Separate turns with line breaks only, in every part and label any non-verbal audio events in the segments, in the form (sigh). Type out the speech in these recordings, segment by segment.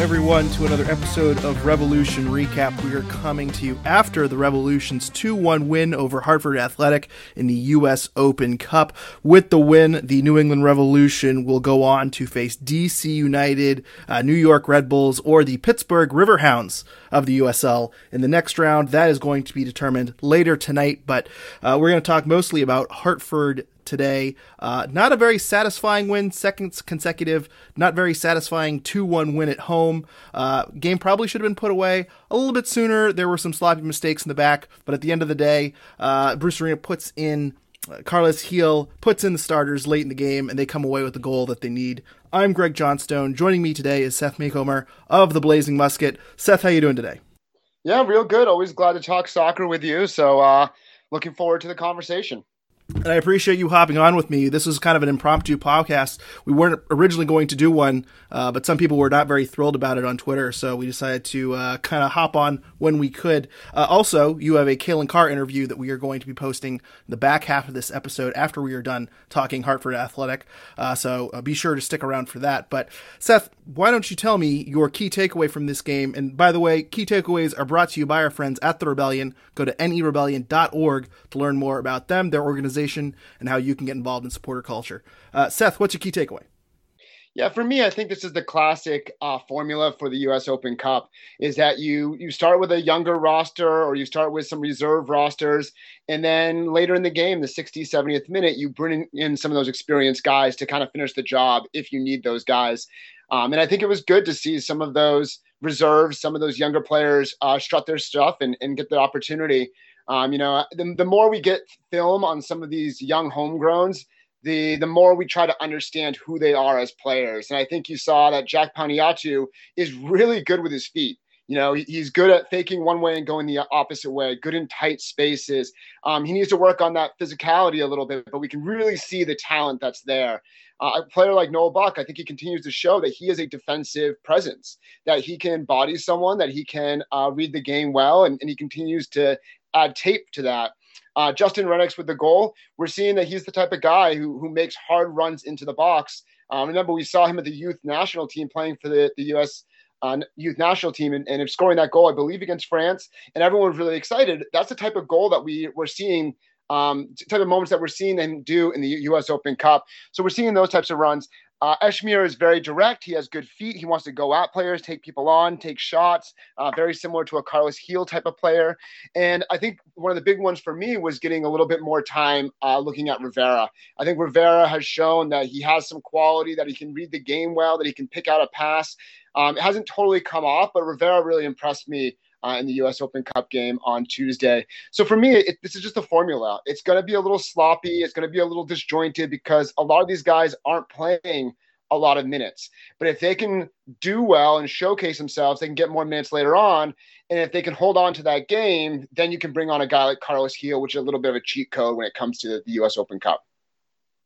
Everyone, to another episode of Revolution Recap. We are coming to you after the Revolution's 2 1 win over Hartford Athletic in the U.S. Open Cup. With the win, the New England Revolution will go on to face DC United, uh, New York Red Bulls, or the Pittsburgh Riverhounds of the USL in the next round. That is going to be determined later tonight, but uh, we're going to talk mostly about Hartford today. Uh, not a very satisfying win, second consecutive, not very satisfying 2 1 win at home. Uh, game probably should have been put away a little bit sooner. There were some sloppy mistakes in the back, but at the end of the day, uh, Bruce Arena puts in. Uh, Carlos Gil puts in the starters late in the game, and they come away with the goal that they need. I'm Greg Johnstone. Joining me today is Seth Macomber of the Blazing Musket. Seth, how you doing today?
Yeah, real good. Always glad to talk soccer with you. So, uh, looking forward to the conversation
and I appreciate you hopping on with me. This is kind of an impromptu podcast. We weren't originally going to do one, uh, but some people were not very thrilled about it on Twitter, so we decided to uh, kind of hop on when we could. Uh, also, you have a Calen Carr interview that we are going to be posting the back half of this episode after we are done talking Hartford Athletic. Uh, so uh, be sure to stick around for that. But Seth, why don't you tell me your key takeaway from this game? And by the way, key takeaways are brought to you by our friends at the Rebellion. Go to nerebellion.org to learn more about them, their organization, and how you can get involved in supporter culture. Uh, Seth, what's your key takeaway?
Yeah, for me, I think this is the classic uh, formula for the U.S. Open Cup: is that you you start with a younger roster, or you start with some reserve rosters, and then later in the game, the 60th, 70th minute, you bring in some of those experienced guys to kind of finish the job if you need those guys. Um, and I think it was good to see some of those reserves, some of those younger players uh, strut their stuff and, and get the opportunity. Um, you know, the, the more we get film on some of these young homegrowns, the the more we try to understand who they are as players. And I think you saw that Jack Panayotou is really good with his feet. You know, he's good at faking one way and going the opposite way, good in tight spaces. Um, he needs to work on that physicality a little bit, but we can really see the talent that's there. Uh, a player like Noel Buck, I think he continues to show that he is a defensive presence, that he can body someone, that he can uh, read the game well, and, and he continues to add tape to that. Uh, Justin Rennicks with the goal. We're seeing that he's the type of guy who, who makes hard runs into the box. Um, remember, we saw him at the youth national team playing for the, the U.S. Uh, youth national team and, and scoring that goal, I believe, against France. And everyone was really excited. That's the type of goal that we were seeing um, type of moments that we're seeing him do in the U.S. Open Cup. So we're seeing those types of runs. Uh, Esmir is very direct. He has good feet. He wants to go at players, take people on, take shots. Uh, very similar to a Carlos Gil type of player. And I think one of the big ones for me was getting a little bit more time uh, looking at Rivera. I think Rivera has shown that he has some quality, that he can read the game well, that he can pick out a pass. Um, it hasn't totally come off, but Rivera really impressed me uh, in the U.S. Open Cup game on Tuesday. So for me, it, this is just a formula. It's going to be a little sloppy. It's going to be a little disjointed because a lot of these guys aren't playing a lot of minutes. But if they can do well and showcase themselves, they can get more minutes later on. And if they can hold on to that game, then you can bring on a guy like Carlos Gil, which is a little bit of a cheat code when it comes to the U.S. Open Cup.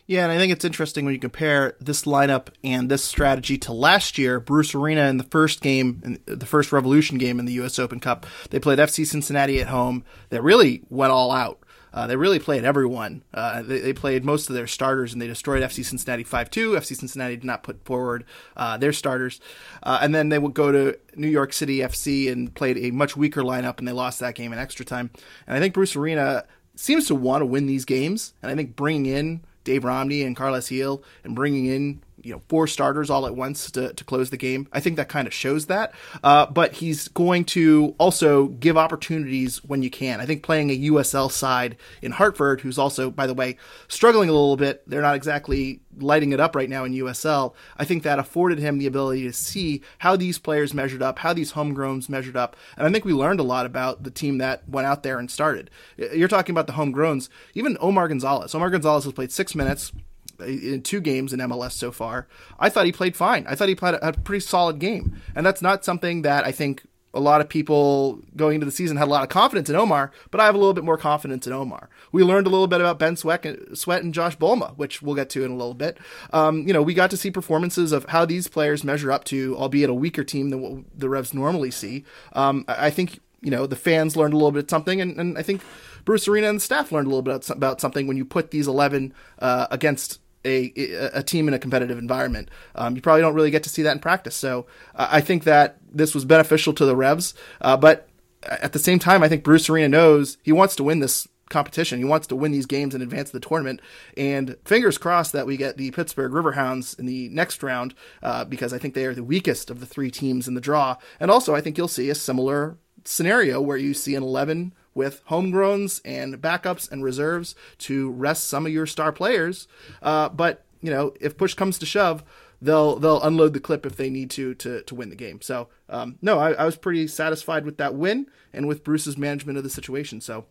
Yeah, and I think it's interesting when you compare this lineup and this strategy to last year. Bruce Arena in the first game, the first Revolution game in the U.S. Open Cup, they played FC Cincinnati at home. That really went all out. Uh, they really played everyone. Uh, they, they, played most of their starters and they destroyed FC Cincinnati 5 2. FC Cincinnati did not put forward uh, their starters. Uh, and then they would go to New York City FC and played a much weaker lineup and they lost that game in extra time. And I think Bruce Arena seems to want to win these games. And I think bringing in Dave Romney and Carlos Gil and bringing in you know four starters all at once to, to close the game. I think that kind of shows that. Uh, but he's going to also give opportunities when you can. I think playing a USL side in Hartford, who's also by the way struggling a little bit, they're not exactly lighting it up right now in USL. I think that afforded him the ability to see how these players measured up, how these homegrowns measured up, and I think we learned a lot about the team that went out there and started. You're talking about the homegrowns, even Omar Gonzalez. Omar Gonzalez has played six minutes in two games in MLS so far. I thought he played fine. I thought he played a, pretty solid game, and that's not something that I think a lot of people going into the season had a lot of confidence in Omar, but I have a little bit more confidence in Omar. We learned a little bit about Ben Sweat and, and Josh Bolma, which we'll get to in a little bit. Um, you know, we got to see performances of how these players measure up to, albeit a weaker team than what the Revs normally see. Um, I think you know the fans learned a little bit something, and, and I think Bruce Arena and the staff learned a little bit about something when you put these eleven uh, against a, a team in a competitive environment. Um, you probably don't really get to see that in practice. So uh, I think that this was beneficial to the Revs. Uh, but at the same time, I think Bruce Arena knows he wants to win this competition. He wants to win these games and advance of the tournament. And fingers crossed that we get the Pittsburgh Riverhounds in the next round uh, because I think they are the weakest of the three teams in the draw. And also, I think you'll see a similar scenario where you see an 11 with homegrowns and backups and reserves to rest some of your star players. Uh, but you know, if push comes to shove, they'll they'll unload the clip if they need to to to win the game. So um, no, I, I was pretty satisfied with that win and with Bruce's management of the situation. So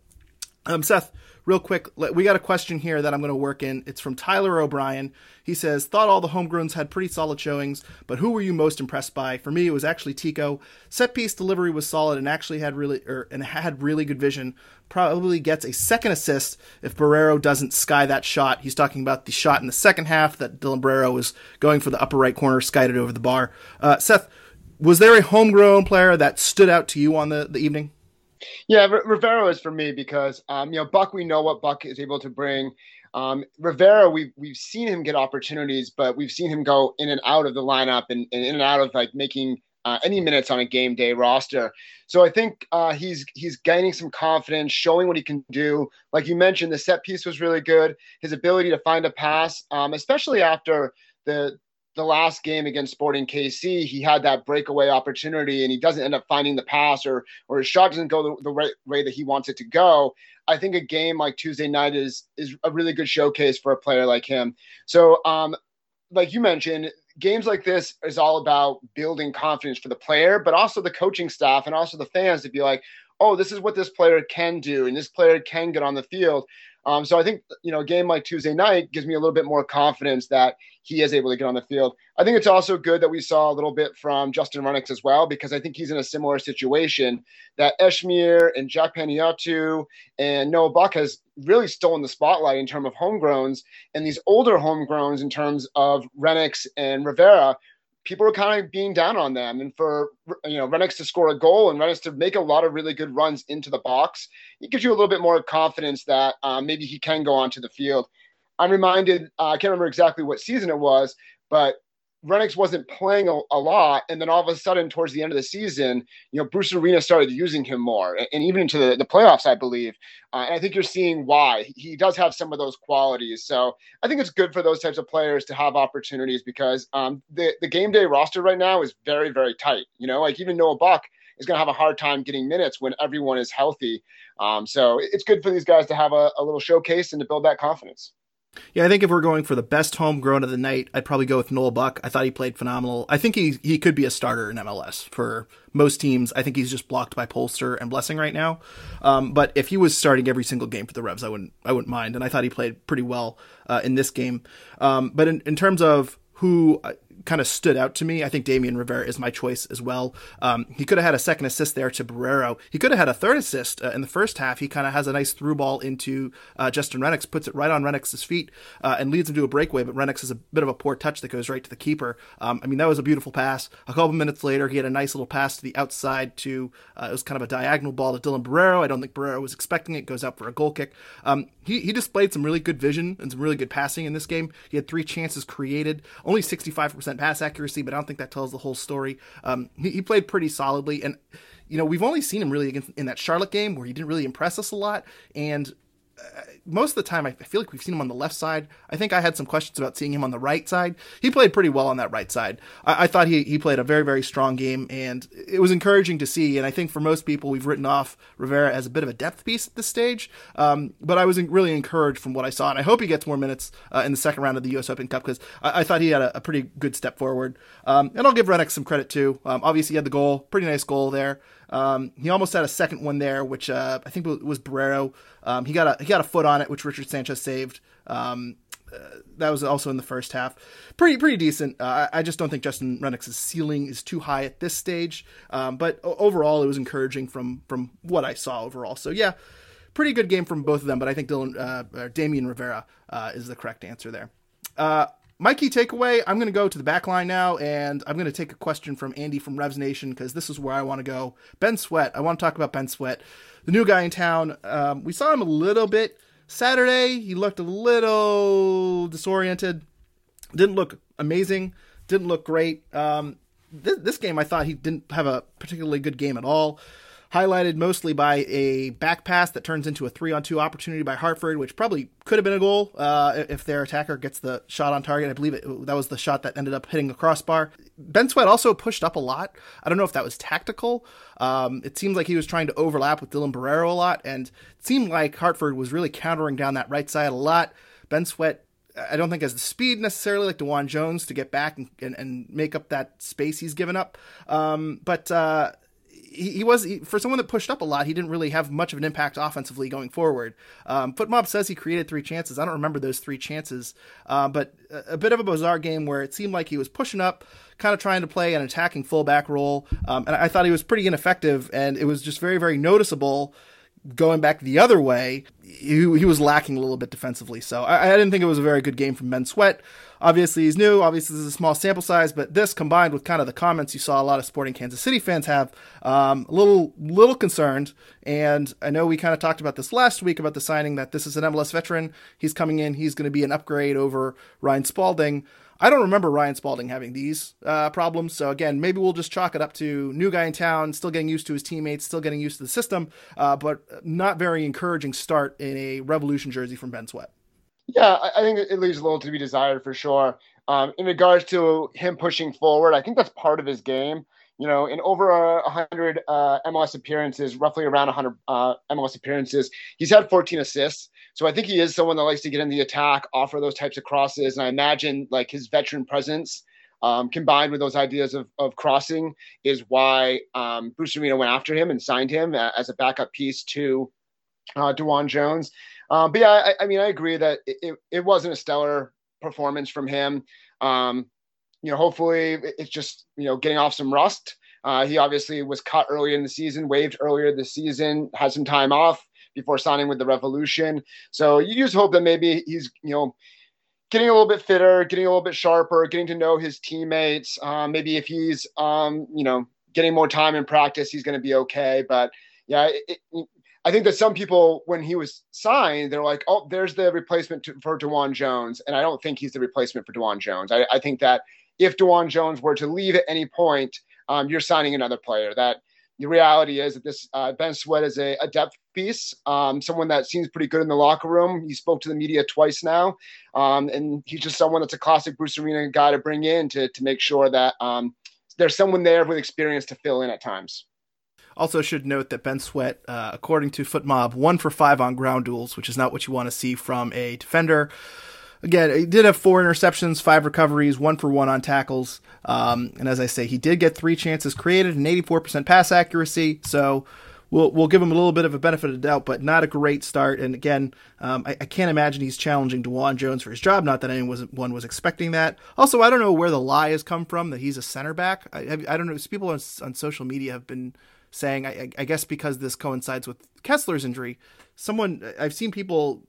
um, Seth, real quick, we got a question here that I'm going to work in. It's from Tyler O'Brien. He says, "Thought all the homegrowns had pretty solid showings, but who were you most impressed by? For me, it was actually Tico. Set piece delivery was solid and actually had really er, and had really good vision. Probably gets a second assist if Borrero doesn't sky that shot. He's talking about the shot in the second half that Dylan was going for the upper right corner, skied it over the bar. Uh, Seth, was there a homegrown player that stood out to you on the, the evening?"
Yeah, R- Rivera is for me because um, you know Buck. We know what Buck is able to bring. Um, Rivera, we've we've seen him get opportunities, but we've seen him go in and out of the lineup and, and in and out of like making uh, any minutes on a game day roster. So I think uh, he's he's gaining some confidence, showing what he can do. Like you mentioned, the set piece was really good. His ability to find a pass, um, especially after the the last game against Sporting KC, he had that breakaway opportunity and he doesn't end up finding the pass or or his shot doesn't go the, the right way that he wants it to go. I think a game like Tuesday night is is a really good showcase for a player like him. So um like you mentioned, games like this is all about building confidence for the player, but also the coaching staff and also the fans to be like, oh, this is what this player can do and this player can get on the field. Um, so I think you know a game like Tuesday night gives me a little bit more confidence that he is able to get on the field. I think it's also good that we saw a little bit from Justin Rennicks as well because I think he's in a similar situation that Esmir and Jack Panayotou and Noel Buck has really stolen the spotlight in terms of homegrowns and these older homegrowns in terms of Rennicks and Rivera people were kind of being down on them. And for you know Rennicks to score a goal and Rennicks to make a lot of really good runs into the box, it gives you a little bit more confidence that um, maybe he can go onto the field. I'm reminded, uh, I can't remember exactly what season it was, but Rennicks wasn't playing a, a, lot, and then all of a sudden, towards the end of the season, you know, Bruce Arena started using him more, and, and even into the, the playoffs, I believe. Uh, and I think you're seeing why he does have some of those qualities. So I think it's good for those types of players to have opportunities because um, the the game day roster right now is very very tight. You know, like even Noel Buck is going to have a hard time getting minutes when everyone is healthy. Um, so it's good for these guys to have a, a little showcase and to build that confidence.
Yeah, I think if we're going for the best homegrown of the night, I'd probably go with Noel Buck. I thought he played phenomenal. I think he he could be a starter in MLS for most teams. I think he's just blocked by Polster and Blessing right now. Um, but if he was starting every single game for the Revs, I wouldn't I wouldn't mind. And I thought he played pretty well uh, in this game. Um, but in, in terms of who kind of stood out to me. I think Damian Rivera is my choice as well. Um, he could have had a second assist there to Borrero. He could have had a third assist uh, in the first half. He kind of has a nice through ball into uh, Justin Rennicks, puts it right on Rennicks' feet, uh, and leads him to a breakaway. But Rennicks has a bit of a poor touch that goes right to the keeper. Um, I mean, that was a beautiful pass. A couple minutes later, he had a nice little pass to the outside to uh, it was kind of a diagonal ball to Dylan Borrero. I don't think Borrero was expecting it. Goes out for a goal kick. Um, he he displayed some really good vision and some really good passing in this game. He had three chances created, only 65% pass accuracy, but I don't think that tells the whole story. Um, he, he, played pretty solidly, and you know we've only seen him really in that Charlotte game where he didn't really impress us a lot, and most of the time, I feel like we've seen him on the left side. I think I had some questions about seeing him on the right side. He played pretty well on that right side. I, I, thought he, he played a very, very strong game, and it was encouraging to see. And I think for most people, we've written off Rivera as a bit of a depth piece at this stage. Um, but I was really encouraged from what I saw, and I hope he gets more minutes uh, in the second round of the U.S. Open Cup because I, I, thought he had a, a, pretty good step forward. Um, and I'll give Rennicks some credit too. Um, obviously, he had the goal, pretty nice goal there. Um, he almost had a second one there, which uh, I think was Borrero. Um, he got a he got a foot on it, which Richard Sanchez saved. Um, uh, that was also in the first half. Pretty pretty decent. Uh, I just don't think Justin Rennicks' ceiling is too high at this stage. Um, but overall, it was encouraging from from what I saw overall. So yeah, pretty good game from both of them. But I think Dylan uh, Damian Rivera uh, is the correct answer there. Uh, my key takeaway, I'm going to go to the back line now, and I'm going to take a question from Andy from Revs Nation because this is where I want to go. Ben Sweat. I want to talk about Ben Sweat, the new guy in town. Um, we saw him a little bit Saturday. He looked a little disoriented. Didn't look amazing. Didn't look great. Um, th- this game, I thought he didn't have a particularly good game at all highlighted mostly by a back pass that turns into a three on two opportunity by Hartford, which probably could have been a goal uh, if their attacker gets the shot on target. I believe it, that was the shot that ended up hitting the crossbar. Ben Sweat also pushed up a lot. I don't know if that was tactical. Um, it seems like he was trying to overlap with Dylan Borrero a lot, and it seemed like Hartford was really countering down that right side a lot. Ben Sweat I don't think has the speed necessarily like DeJuan Jones to get back and, and, and make up that space he's given up. Um, but uh, he, he was he, for someone that pushed up a lot. He didn't really have much of an impact offensively going forward. Um, FotMob says he created three chances. I don't remember those three chances, uh, but a, a, bit of a bizarre game where it seemed like he was pushing up, kind of trying to play an attacking fullback role, um, and I thought he was pretty ineffective. And it was just very very noticeable going back the other way, he, he was lacking a little bit defensively. So I, I, didn't think it was a very good game from Ben Sweat. Obviously, he's new. Obviously, this is a small sample size, but this combined with kind of the comments you saw a lot of Sporting Kansas City fans have, um, a little little concerned. And I know we kind of talked about this last week about the signing that this is an MLS veteran. He's coming in. He's going to be an upgrade over Ryan Spaulding. I don't remember Ryan Spaulding having these uh, problems. So again, maybe we'll just chalk it up to new guy in town, still getting used to his teammates, still getting used to the system, uh, but not very encouraging start in a Revolution jersey from Ben Sweat.
Yeah, I think it leaves a little to be desired for sure. Um, in regards to him pushing forward, I think that's part of his game. You know, in over a 100 uh, MLS appearances, roughly around 100 uh, MLS appearances, he's had 14 assists. So I think he is someone that likes to get in the attack, offer those types of crosses. And I imagine like his veteran presence um, combined with those ideas of, of crossing is why um, Bruce Arena went after him and signed him as a backup piece to uh, DeJuan Jones. Um, but yeah, I, I, mean, I agree that it, it, it, wasn't a stellar performance from him. Um, you know, hopefully it's just, you know, getting off some rust. Uh, he obviously was cut earlier in the season, waived earlier this season, had some time off before signing with the Revolution. So you just hope that maybe he's, you know, getting a little bit fitter, getting a little bit sharper, getting to know his teammates. Um, maybe if he's, um, you know, getting more time in practice, he's going to be okay. But yeah, it, it, I think that some people, when he was signed, they're like, "Oh, there's the replacement to, for DeJuan Jones," and I don't think he's the replacement for DeJuan Jones. I, I think that if DeJuan Jones were to leave at any point, um, you're signing another player. That the reality is that this uh, Ben Sweat is a, a depth piece, um, someone that seems pretty good in the locker room. He spoke to the media twice now, um, and he's just someone that's a classic Bruce Arena guy to bring in to to make sure that um, there's someone there with experience to fill in at times.
Also, should note that Ben Sweat, uh, according to FotMob, one for five on ground duels, which is not what you want to see from a defender. Again, he did have four interceptions, five recoveries, one for one on tackles. Um, and as I say, he did get three chances created and 84% pass accuracy. So we'll we'll give him a little bit of a benefit of the doubt, but not a great start. And again, um, I, I, can't imagine he's challenging DeJuan Jones for his job. Not that anyone was, was expecting that. Also, I don't know where the lie has come from that he's a center back. I, I don't know. People on, on social media have been saying, I, I guess because this coincides with Kessler's injury, someone I've seen people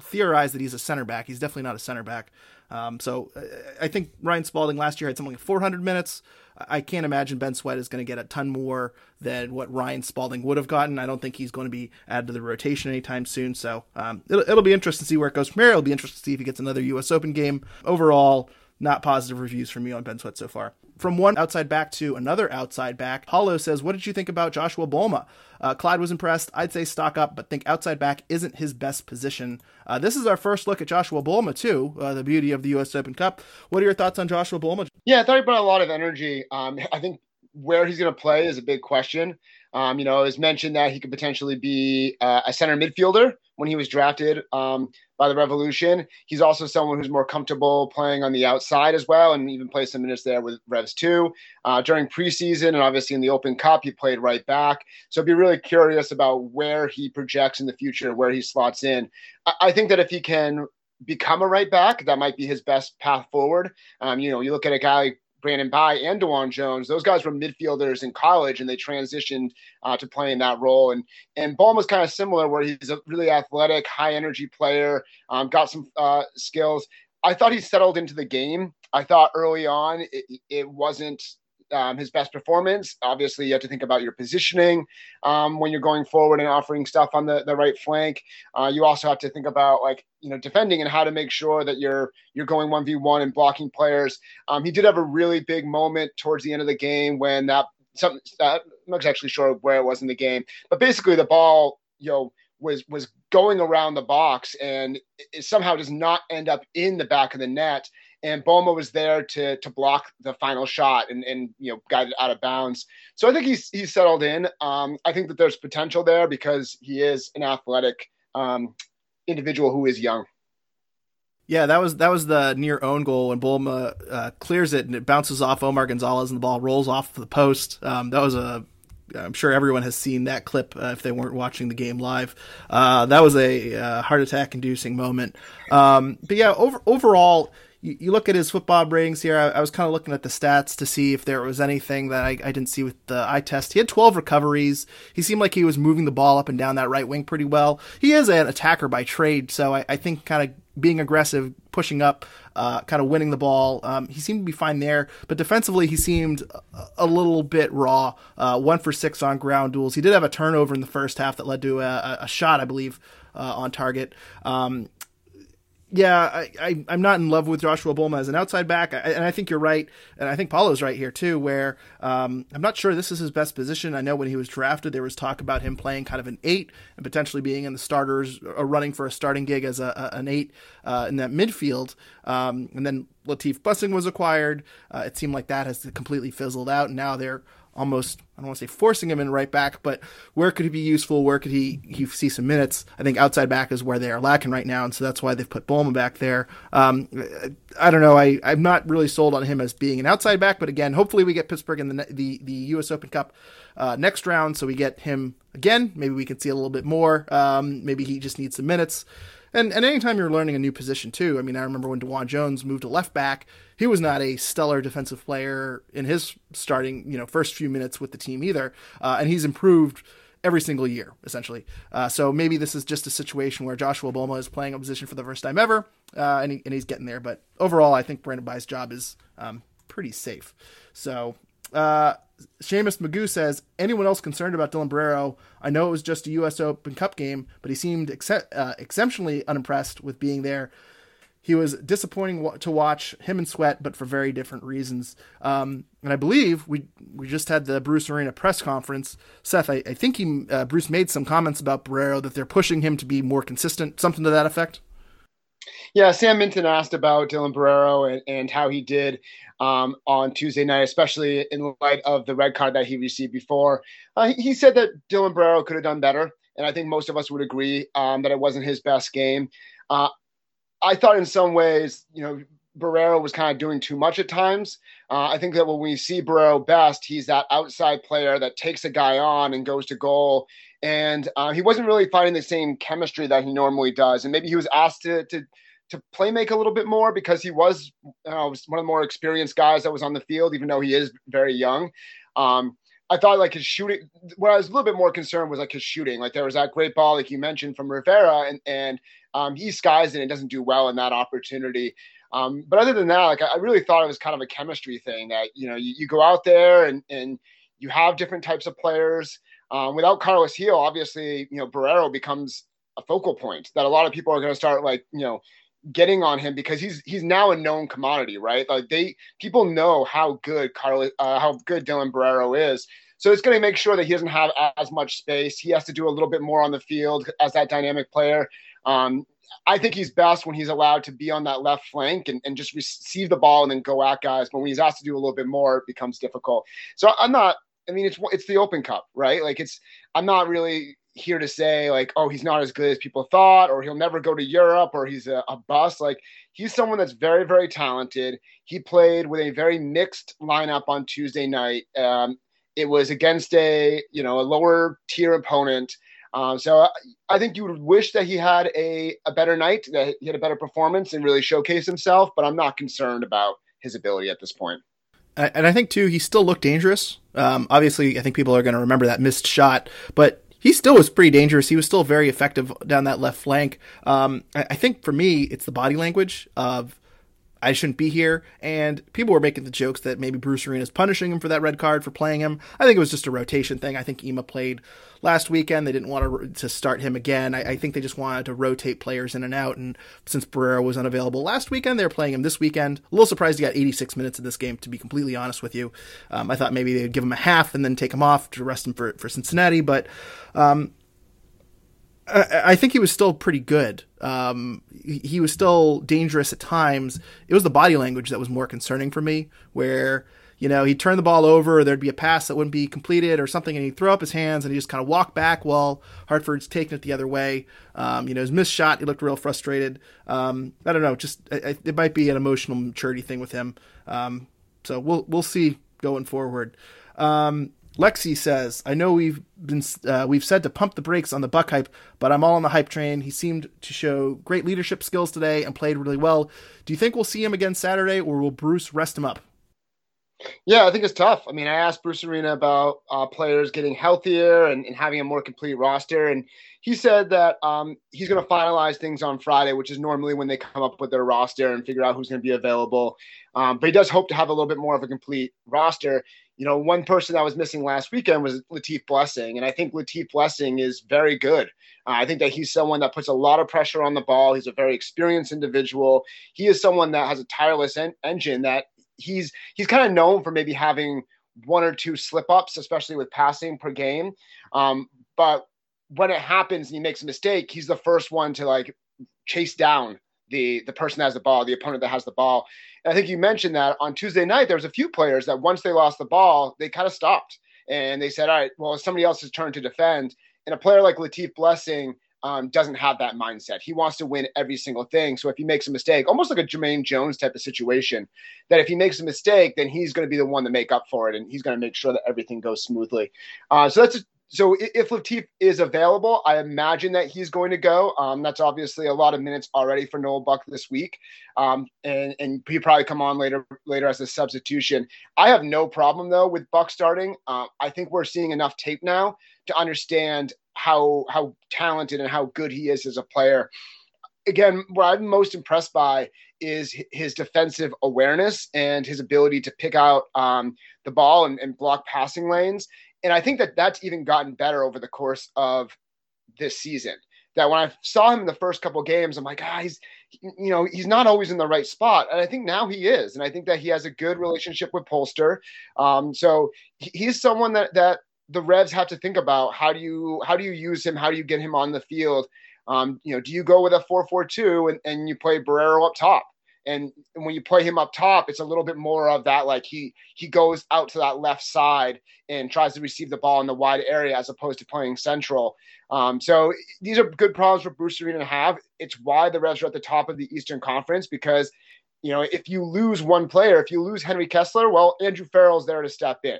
theorize that he's a center back. He's definitely not a center back. Um, so uh, I think Ryan Spaulding last year had something like 400 minutes. I can't imagine Ben Sweat is going to get a ton more than what Ryan Spaulding would have gotten. I don't think he's going to be added to the rotation anytime soon. So um, it'll, it'll be interesting to see where it goes from here. It'll be interesting to see if he gets another U.S. Open game. Overall, not positive reviews from me on Ben Sweat so far. from one outside back to another outside back, Hollow says, What did you think about Joshua Bolma? Uh, Clyde was impressed. I'd say stock up, but think outside back isn't his best position. Uh, this is our first look at Joshua Bolma, too, uh, the beauty of the U.S. Open Cup. What are your thoughts on Joshua Bolma?
Yeah, I thought he brought a lot of energy. Um, I think where he's going to play is a big question. Um, you know, it was mentioned that he could potentially be uh, a center midfielder when he was drafted um, by the Revolution. He's also someone who's more comfortable playing on the outside as well, and even played some minutes there with Revs too. Uh, during preseason and obviously in the Open Cup, he played right back. So I'd be really curious about where he projects in the future, where he slots in. I, I think that if he can become a right back, that might be his best path forward. Um, you know, you look at a guy like Brandon Bye and DeJuan Jones, those guys were midfielders in college and they transitioned uh, to playing that role. And and Bolma was kind of similar, where he's a really athletic, high energy player, um, got some uh, skills. I thought he settled into the game. I thought early on it, it wasn't um, his best performance. Obviously, you have to think about your positioning um, when you're going forward and offering stuff on the, the right flank. Uh, you also have to think about like you know defending and how to make sure that you're you're going one v one and blocking players. Um, he did have a really big moment towards the end of the game when that some uh, I'm not actually sure where it was in the game, but basically the ball you know was was going around the box and it somehow does not end up in the back of the net and Bolma was there to to block the final shot and and you know got it out of bounds. So I think he's he's settled in. Um, I think that there's potential there because he is an athletic um, individual who is young.
Yeah, that was that was the near own goal when Bolma uh, clears it and it bounces off Omar Gonzalez and the ball rolls off the post. Um, that was a I'm sure everyone has seen that clip uh, if they weren't watching the game live. Uh, that was a uh, heart attack inducing moment. Um, but yeah, over, overall, you, you look at his football ratings here. I, I was kind of looking at the stats to see if there was anything that I, I didn't see with the eye test. He had 12 recoveries. He seemed like he was moving the ball up and down that right wing pretty well. He is an attacker by trade, so I, I think kind of being aggressive, pushing up, uh, kind of winning the ball. Um, he seemed to be fine there, but defensively he seemed a, a little bit raw. Uh, one for six on ground duels. He did have a turnover in the first half that led to a, a shot, I believe, uh, on target. Um, yeah, I, I, am not in love with Joshua Bolma as an outside back, I, and I think you're right, and I think Paulo's right here too. Where um, I'm not sure this is his best position. I know when he was drafted, there was talk about him playing kind of an eight and potentially being in the starters, or uh, running for a starting gig as a, a an eight uh, in that midfield. Um, and then Latif Blessing was acquired. Uh, it seemed like that has completely fizzled out, and now they're almost I don't want to say forcing him in right back, but where could he be useful? Where could he he see some minutes? I think outside back is where they are lacking right now, and so that's why they've put Bolma back there. Um, I don't know. I I'm not really sold on him as being an outside back, but again, hopefully we get Pittsburgh in the the the U.S. Open Cup uh, next round, so we get him again. Maybe we can see a little bit more. Um, maybe he just needs some minutes. And and anytime you're learning a new position too, I mean, I remember when DeJuan Jones moved to left back, he was not a stellar defensive player in his starting, you know, first few minutes with the team either, uh, and he's improved every single year essentially. Uh, so maybe this is just a situation where Joshua Bolma is playing a position for the first time ever, uh, and, he, and he's getting there. But overall, I think Brandon Bye's job is um, pretty safe. So uh, Seamus Magoo says, anyone else concerned about Dylan Borrero? I know it was just a U.S. Open Cup game, but he seemed ex- uh, exceptionally unimpressed with being there. He was disappointing to watch him and Sweat, but for very different reasons. Um, and I believe we we just had the Bruce Arena press conference. Seth, I, I think he uh, Bruce made some comments about Borrero that they're pushing him to be more consistent, something to that effect.
Yeah, Sam Minton asked about Dylan Borrero and, and how he did um, on Tuesday night, especially in light of the red card that he received before. Uh, he said that Dylan Borrero could have done better, and I think most of us would agree um, that it wasn't his best game. Uh, I thought in some ways, you know, Borrero was kind of doing too much at times. Uh, I think that when we see Borrero best, he's that outside player that takes a guy on and goes to goal. And uh, he wasn't really finding the same chemistry that he normally does. And maybe he was asked to to to play make a little bit more because he was, uh, was one of the more experienced guys that was on the field, even though he is very young. Um, I thought like his shooting. Where I was a little bit more concerned was like his shooting. Like there was that great ball, like you mentioned, from Rivera, and and um, he skies it and doesn't do well in that opportunity. Um, but other than that, like I really thought it was kind of a chemistry thing that you know you, you go out there and and you have different types of players. Um, without Carlos Gil, obviously, you know Borrero becomes a focal point that a lot of people are going to start like you know getting on him because he's he's now a known commodity, right? Like they people know how good Carlos, uh, how good Dylan Borrero is. So it's going to make sure that he doesn't have as much space. He has to do a little bit more on the field as that dynamic player. Um, I think he's best when he's allowed to be on that left flank and, and just receive the ball and then go at guys. But when he's asked to do a little bit more, it becomes difficult. So I'm not. I mean, it's it's the Open Cup, right? Like it's. I'm not really here to say like, oh, he's not as good as people thought, or he'll never go to Europe, or he's a, a bust. Like he's someone that's very, very talented. He played with a very mixed lineup on Tuesday night. Um, it was against a you know a lower tier opponent. Um, so I think you would wish that he had a, a better night, that he had a better performance and really showcase himself. But I'm not concerned about his ability at this point.
And I think too, he still looked dangerous. Um, obviously, I think people are going to remember that missed shot, but he still was pretty dangerous. He was still very effective down that left flank. Um, I, I, think for me, it's the body language of I shouldn't be here. And people were making the jokes that maybe Bruce Arena is punishing him for that red card for playing him. I think it was just a rotation thing. I think Ema played last weekend. They didn't want to, to start him again. I, I think they just wanted to rotate players in and out. And since Borrero was unavailable last weekend, they're playing him this weekend. A little surprised he got 86 minutes in this game, to be completely honest with you. Um, I thought maybe they'd give him a half and then take him off to rest him for, for Cincinnati. But um, I, I think he was still pretty good. Um, he, was still dangerous at times. It was the body language that was more concerning for me, where you know, he'd turn the ball over, there'd be a pass that wouldn't be completed or something, and he'd throw up his hands and he just kind of walk back while Hartford's taking it the other way. Um, you know, his missed shot, he looked real frustrated. Um, I don't know, just it, it, might be an emotional maturity thing with him. Um, so we'll we'll see going forward. Um, Lexi says, "I know we've been uh, we've said to pump the brakes on the Buck hype, but I'm all on the hype train. He seemed to show great leadership skills today and played really well. Do you think we'll see him again Saturday, or will Bruce rest him up?"
Yeah, I think it's tough. I mean, I asked Bruce Arena about uh, players getting healthier and, and, having a more complete roster, and he said that um, he's going to finalize things on Friday, which is normally when they come up with their roster and figure out who's going to be available. Um, but he does hope to have a little bit more of a complete roster you know, one person that was missing last weekend was Latif Blessing, and I think Latif Blessing is very good. Uh, I think that he's someone that puts a lot of pressure on the ball. He's a very experienced individual. He is someone that has a tireless en- engine. That he's he's kind of known for maybe having one or two slip ups, especially with passing per game. Um, but when it happens and he makes a mistake, he's the first one to like chase down the the person that has the ball, the opponent that has the ball. And I think you mentioned that on Tuesday night there was a few players that once they lost the ball, they kind of stopped and they said, "All right, well, it's somebody else's turn to defend." And a player like Latif Blessing um, doesn't have that mindset. He wants to win every single thing. So if he makes a mistake, almost like a Jermaine Jones type of situation, that if he makes a mistake, then he's going to be the one to make up for it, and he's going to make sure that everything goes smoothly. Uh, so that's so if Latif is available, I imagine that he's going to go. Um, that's obviously a lot of minutes already for Noel Buck this week, um, and and he probably come on later later as a substitution. I have no problem though with Buck starting. Uh, I think we're seeing enough tape now to understand how how talented and how good he is as a player. Again, what I'm most impressed by is his defensive awareness and his ability to pick out um, the ball and, and block passing lanes and I think that that's even gotten better over the course of this season. That when I saw him in the first couple games, I'm like, ah, he's, you know, he's not always in the right spot, and I think now he is, and I think that he has a good relationship with Polster. Um, so he's someone that that the Revs have to think about. How do you how do you use him? How do you get him on the field? Um, you know, do you go with a four four two and and you play Borrero up top? And, when you play him up top, it's a little bit more of that like he he goes out to that left side and tries to receive the ball in the wide area as opposed to playing central. Um, so these are good problems for Bruce Arena to have. It's why the Revs are at the top of the Eastern Conference because you know if you lose one player, if you lose Henry Kessler, well Andrew Farrell's there to step in.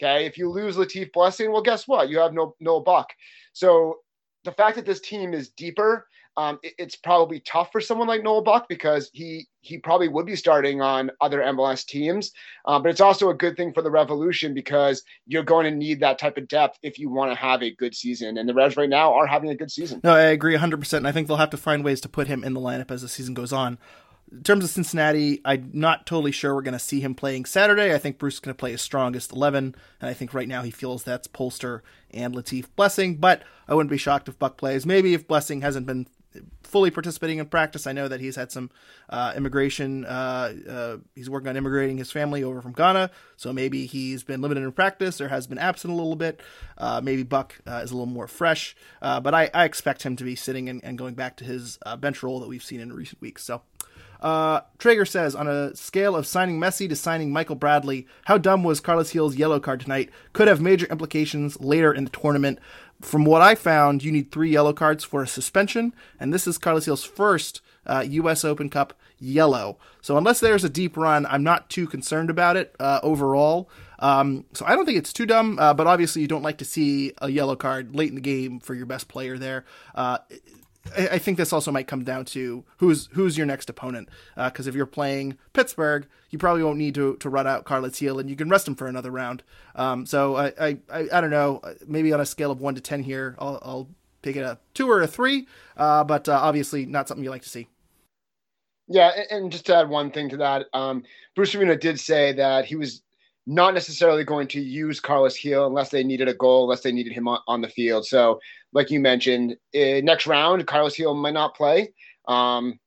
Okay, if you lose Latif Blessing, well guess what? You have no no Buck. So the fact that this team is deeper um, it, it's probably tough for someone like Noel Buck because he he probably would be starting on other MLS teams. Uh, but it's also a good thing for the Revolution because you're going to need that type of depth if you want to have a good season. And the Revs right now are having a good season.
No, I agree 100%. And I think they'll have to find ways to put him in the lineup as the season goes on. In terms of Cincinnati, I'm not totally sure we're going to see him playing Saturday. I think Bruce is going to play his strongest 11, and I think right now he feels that's Polster and Latif Blessing, but I wouldn't be shocked if Buck plays. Maybe if Blessing hasn't been fully participating in practice. I know that he's had some uh, immigration. Uh, uh, he's working on immigrating his family over from Ghana, so maybe he's been limited in practice or has been absent a little bit. Uh, maybe Buck uh, is a little more fresh, uh, but I, I, expect him to be sitting and, and going back to his bench role that we've seen in recent weeks. So. Traeger says, on a scale of signing Messi to signing Michael Bradley, how dumb was Carlos Gil's yellow card tonight? Could have major implications later in the tournament. From what I found, you need three yellow cards for a suspension, and this is Carlos Gil's first uh, U.S. Open Cup yellow. So unless there's a deep run, I'm not too concerned about it uh, overall. Um, so I don't think it's too dumb, uh, but obviously you don't like to see a yellow card late in the game for your best player there. Uh, I think this also might come down to who's who's your next opponent. Because uh, if you're playing Pittsburgh, you probably won't need to, to run out Carlos Gil, and you can rest him for another round. Um, so I, I, I, I don't know. Maybe on a scale of one to ten here, I'll, I'll pick it a two or a three. Uh, but uh, obviously not something you like to see.
Yeah, and just to add one thing to that, um, Bruce Arena did say that he was not necessarily going to use Carlos Gil unless they needed a goal, unless they needed him on, on the field. So, like you mentioned, uh, next round, Carlos Gil might not play. Um,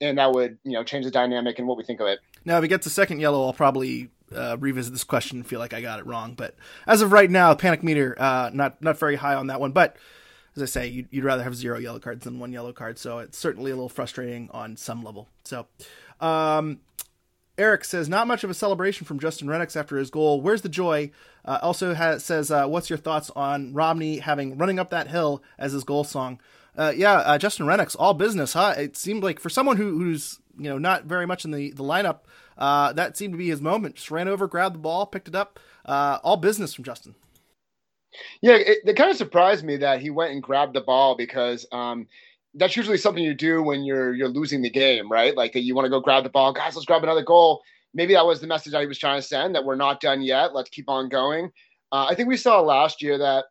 and that would, you know, change the dynamic and what we think of it.
Now, if he gets a second yellow, I'll probably uh, revisit this question and feel like I got it wrong. But as of right now, panic meter, uh, not not very high on that one. But as I say, you'd, you'd, rather have zero yellow cards than one yellow card. So it's certainly a little frustrating on some level. So, um, Eric says, not much of a celebration from Justin Rennicks after his goal. Where's the joy? Uh, also has, says, uh, what's your thoughts on Romney having running up that hill as his goal song? Uh, yeah, uh, Justin Rennicks, all business, huh? It seemed like for someone who, who's you know not very much in the the lineup, uh, that seemed to be his moment. Just ran over, grabbed the ball, picked it up. Uh, all business from Justin.
Yeah, it, it, kind of surprised me that he went and grabbed the ball because um, that's usually something you do when you're you're losing the game, right? Like that you want to go grab the ball, guys, let's grab another goal. Maybe that was the message that he was trying to send that we're not done yet. Let's keep on going. Uh, I think we saw last year that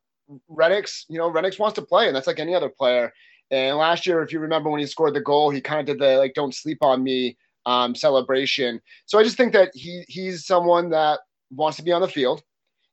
Rennicks, you know, Rennicks wants to play, and that's like any other player. And last year, if you remember when he scored the goal, he kind of did the like "Don't sleep on me" um, celebration. So I just think that he he's someone that wants to be on the field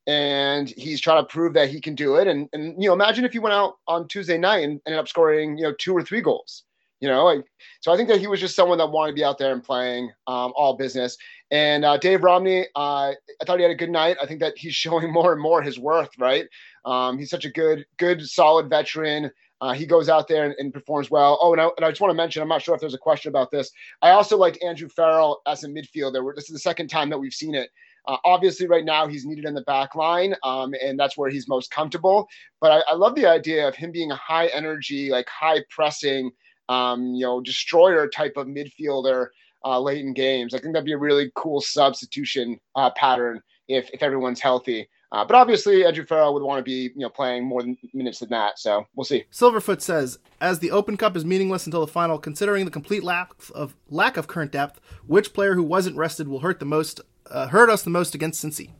and he's trying to prove that he can do it. And and you know, imagine if he went out on Tuesday night and ended up scoring you know two or three goals. You know, like, so I think that he was just someone that wanted to be out there and playing um, all business. And uh, Dave Romney, uh, I thought he had a good night. I think that he's (laughs) showing more and more his worth. Right, um, he's such a good, good, solid veteran. Uh, he goes out there and, and, performs well. Oh, and I, and I just want to mention, I'm not sure if there's a question about this. I also liked Andrew Farrell as a midfielder. This is the second time that we've seen it. Uh, obviously, right now he's needed in the back line, um, and that's where he's most comfortable. But I, I, love the idea of him being a high energy, like high pressing, um, you know, destroyer type of midfielder uh, late in games. I think that'd be a really cool substitution uh, pattern if if everyone's healthy. Uh, but obviously, Andrew Farrell would want to be, you know, playing more than minutes than that. So we'll see.
Silverfoot says, as the Open Cup is meaningless until the final, considering the complete lack of lack of current depth, which player who wasn't rested will hurt the most uh, hurt us the most against Cincy?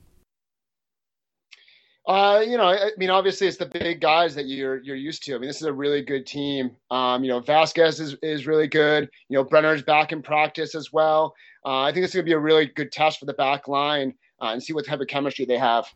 Uh, you know, I mean, obviously it's the big guys that you're you're used to. I mean, this is a really good team. Um, you know, Vazquez is, is really good. You know, Brenner's back in practice as well. Uh, I think it's going to be a really good test for the back line uh, and see what type of chemistry they have.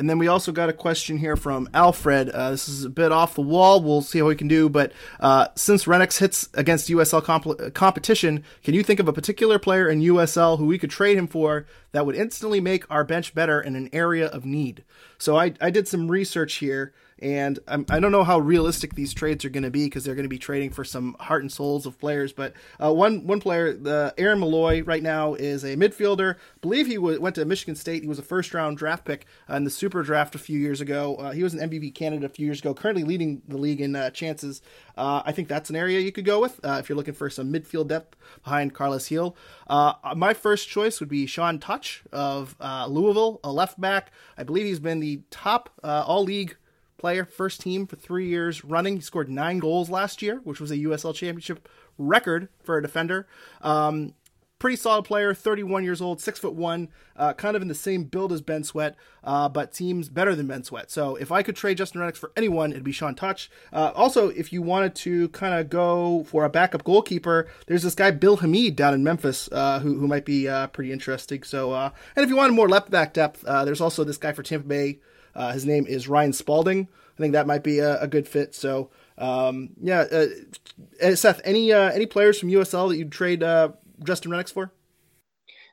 And then we also got a question here from Alfred. Uh, this is a bit off the wall. We'll see how we can do. But uh, since Rennicks hits against USL comp- competition, can you think of a particular player in USL who we could trade him for that would instantly make our bench better in an area of need? So I, I did some research here. And I'm, I do not know how realistic these trades are going to be because they're going to be trading for some heart and souls of players. But uh, one one player, the Aaron Molloy, right now is a midfielder. I believe he w- went to Michigan State. He was a first round draft pick uh, in the Super Draft a few years ago. Uh, he was an MVP candidate a few years ago. Currently leading the league in uh, chances. Uh, I think that's an area you could go with uh, if you're looking for some midfield depth behind Carlos Gil. my first choice would be Sean Totsch of Louisville, a left back. I believe he's been the top all league player, first team for three years running. He scored nine goals last year, which was a USL Championship record for a defender. Um, pretty solid player, 31 years old, six foot one, uh, kind of in the same build as Ben Sweat, uh, but seems better than Ben Sweat. So if I could trade Justin Rennicks for anyone, it'd be Sean Totsch. Uh, also, if you wanted to kind of go for a backup goalkeeper, there's this guy Bill Hamid down in Memphis uh, who who might be uh, pretty interesting. So uh, and if you wanted more left back depth, there's also this guy for Tampa Bay uh, his name is Ryan Spaulding. I think that might be a, a good fit. So Um, yeah, uh, Seth, any uh, any players from USL that you'd trade uh, Justin Rennicks for?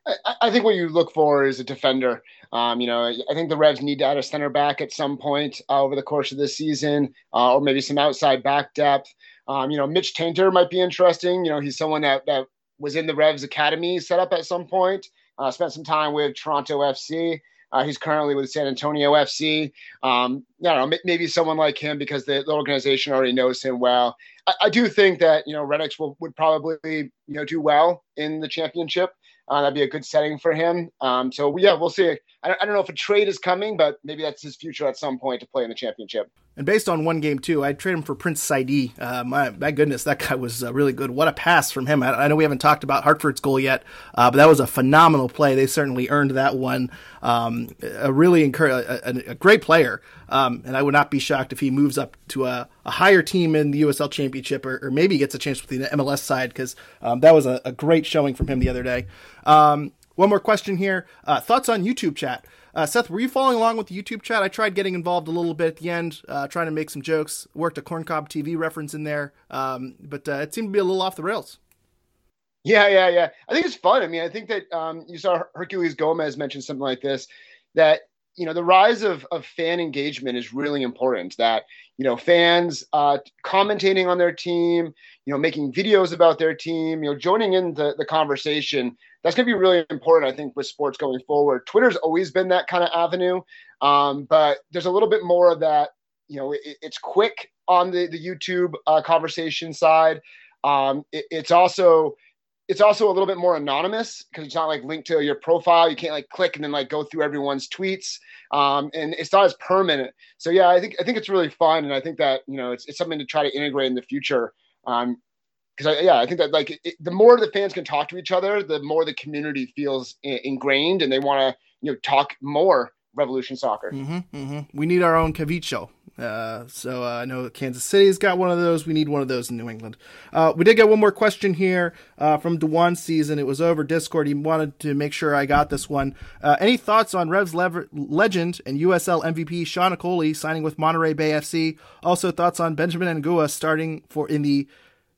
I, I, think what you look for is a defender. Um, you know, I think the Revs need to add a center back at some point uh, over the course of this season, uh, or maybe some outside back depth. Um, you know, Mitch Tainter might be interesting. You know, he's someone that, that was in the Revs Academy set up at some point, uh, spent some time with Toronto FC. Uh, he's currently with San Antonio FC. Um, I don't know, maybe someone like him because the, the organization already knows him well. I, I, do think that you know Rennicks will would probably you know do well in the championship. Uh, that'd be a good setting for him. Um, so yeah, we'll see. I, don't know if a trade is coming, but maybe that's his future at some point to play in the championship.
And based on one game too, I'd trade him for Prince Saydee. Uh, my, my goodness, that guy was uh, really good. What a pass from him! I, I, know we haven't talked about Hartford's goal yet, uh, but that was a phenomenal play. They certainly earned that one. Um, a really encourage, a, a, great player, um, and I would not be shocked if he moves up to a, a higher team in the USL Championship, or, or, maybe gets a chance with the MLS side because um, that was a, a, great showing from him the other day. One more question here. Uh, thoughts on YouTube chat? Uh, Seth, were you following along with the YouTube chat? I tried getting involved a little bit at the end, uh, trying to make some jokes. Worked a Corncob TV reference in there, um, but uh, it seemed to be a little off the rails.
Yeah, yeah, yeah. I think it's fun. I mean, I think that um, you saw Herculez Gomez mention something like this that you know the rise of, of fan engagement is really important that you know fans uh, commentating on their team you know making videos about their team you know joining in the, the conversation. That's going to be really important i think with sports going forward. Twitter's always been that kind of avenue um, but there's a little bit more of that you know it, it's quick on the, the youtube uh, conversation side. Um, it, it's also it's also a little bit more anonymous because it's not like linked to your profile. You can't like click and then like go through everyone's tweets. Um, and it's not as permanent. So yeah, I think I think it's really fun, and I think that you know it's it's something to try to integrate in the future. Um, because yeah, I think that like it, the more the fans can talk to each other, the more the community feels ingrained, and they want to you know talk more Revolution Soccer.
Mm-hmm, mm-hmm. We need our own Cavicho. Uh, so uh, I know Kansas City's got one of those. We need one of those in New England. Uh, we did get one more question here uh, from Dewan Season. It was over Discord. He wanted to make sure I got this one. Uh, any thoughts on Revs lever- legend and USL MVP Sean Okoli signing with Monterey Bay FC? Also thoughts on Benjamin Angoua starting for in the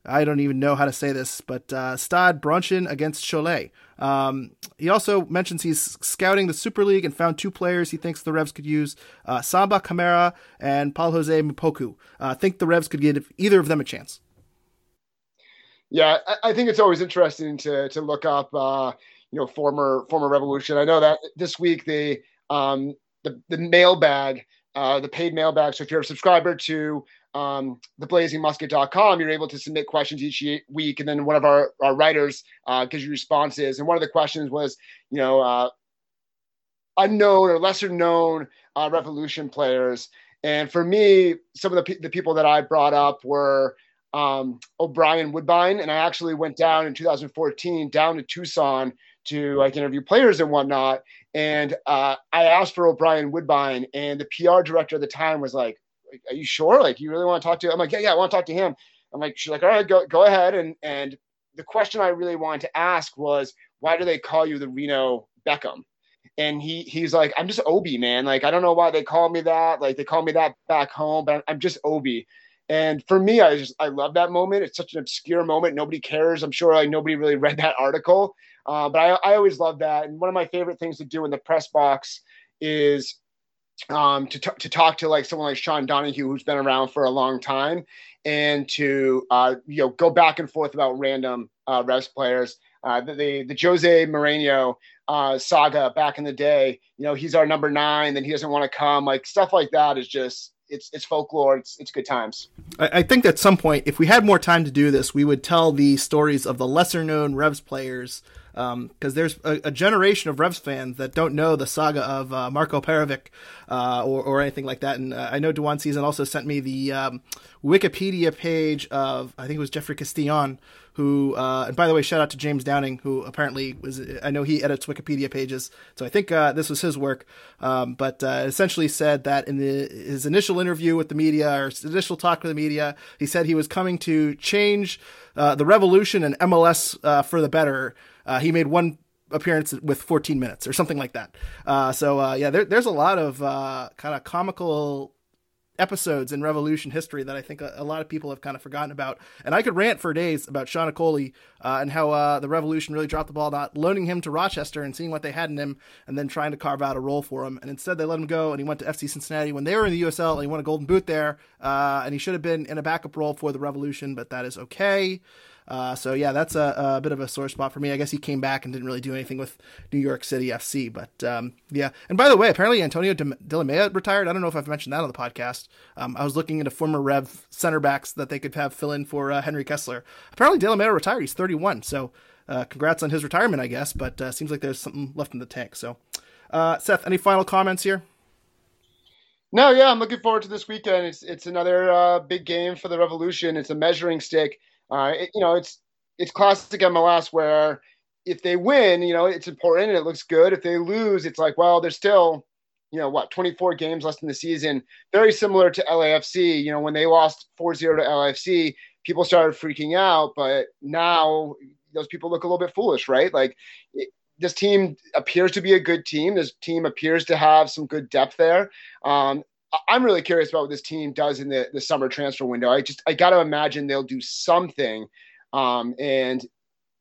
I don't even know how to say this, but uh, Stade Bronchen against Cholet. Um, he also mentions he's scouting the Super League and found two players he thinks the Revs could use uh, Samba Camara and Paul Jose M'Poku. I uh, think the Revs could give either of them a chance.
Yeah, I, I think it's always interesting to to look up, uh, you know, former former Revolution. I know that this week the um, the the mailbag, uh, the paid mailbag. So if you're a subscriber to um, theblazingmusket.com, you're able to submit questions each week, and then one of our, our writers uh, gives you responses. And one of the questions was, you know, uh, unknown or lesser known uh, Revolution players. And for me, some of the, the people that I brought up were um, O'Brien Woodbine, and I actually went down in 2014 down to Tucson to like interview players and whatnot. And uh, I asked for O'Brien Woodbine, and the PR director at the time was like, are you sure? Like, you really want to talk to? I'm like, yeah, yeah, I want to talk to him. I'm like, she's like, all right, go go ahead. And and the question I really wanted to ask was, why do they call you the Reno Beckham? And he he's like, I'm just Obi, man. Like, I don't know why they call me that. Like, they call me that back home, but I'm just Obi. And for me, I just I love that moment. It's such an obscure moment. Nobody cares. I'm sure like nobody really (laughs) read that article. Uh, but I, I always love that. And one of my favorite things to do in the press box is um, to, t- to talk to like someone like Sean Donahue, who's been around for a long time, and to uh, you know go back and forth about random uh, Revs players. Uh, the, the, Jose Mourinho uh, saga back in the day, you know, he's our number nine, then he doesn't want to come. Like stuff like that is just it's it's folklore. It's it's good times.
I, I think at some point, if we had more time to do this, we would tell the stories of the lesser known Revs players because um, there's a, a, generation of Revs fans that don't know the saga of uh, Marko Perovic uh, or, or, anything like that. And uh, I know Dewan Season also sent me the um, Wikipedia page of I think it was Jeffrey Castillon, who uh, and by the way, shout out to James Downing, who apparently was I know he edits Wikipedia pages, so I think uh, this was his work. Um, but uh, essentially said that in the, his initial interview with the media or initial talk with the media, he said he was coming to change the revolution and MLS for the better. Uh, he made one appearance with 14 minutes or something like that. Uh, so uh, yeah, there, there's a lot of uh, kind of comical episodes in Revolution history that I think a, a, lot of people have kind of forgotten about. And I could rant for days about Sean Okoli uh, and how uh, the Revolution really dropped the ball, not loaning him to Rochester and seeing what they had in him, and then trying to carve out a role for him. And instead, they let him go, and he went to FC Cincinnati when they were in the USL, and he won a Golden Boot there. Uh, and he should have been in a backup role for the Revolution, but that is okay. Uh, so yeah, that's a, a, bit of a sore spot for me. I guess he came back and didn't really do anything with New York City FC, but um, yeah. And by the way, apparently Antonio Delamea retired. I don't know if I've mentioned that on the podcast. Um, I was looking into former Rev center backs that they could have fill in for uh, Henry Kessler. Apparently Delamea retired. He's 31, so uh, congrats on his retirement, I guess. But uh, seems like there's something left in the tank. So, uh, Seth, any final comments here?
No, yeah, I'm looking forward to this weekend. It's it's another uh, big game for the Revolution. It's a measuring stick it, you know, it's it's classic MLS where if they win, you know, it's important and it looks good. If they lose, it's like, well, there's still, you know, what, 24 games left in the season. Very similar to LAFC. You know, when they lost 4 0 to LAFC, people started freaking out. But now those people look a little bit foolish, right? Like, it, this team appears to be a good team. This team appears to have some good depth there. Um, I'm really curious about what this team does in the, the summer transfer window. I just I got to imagine they'll do something, um, and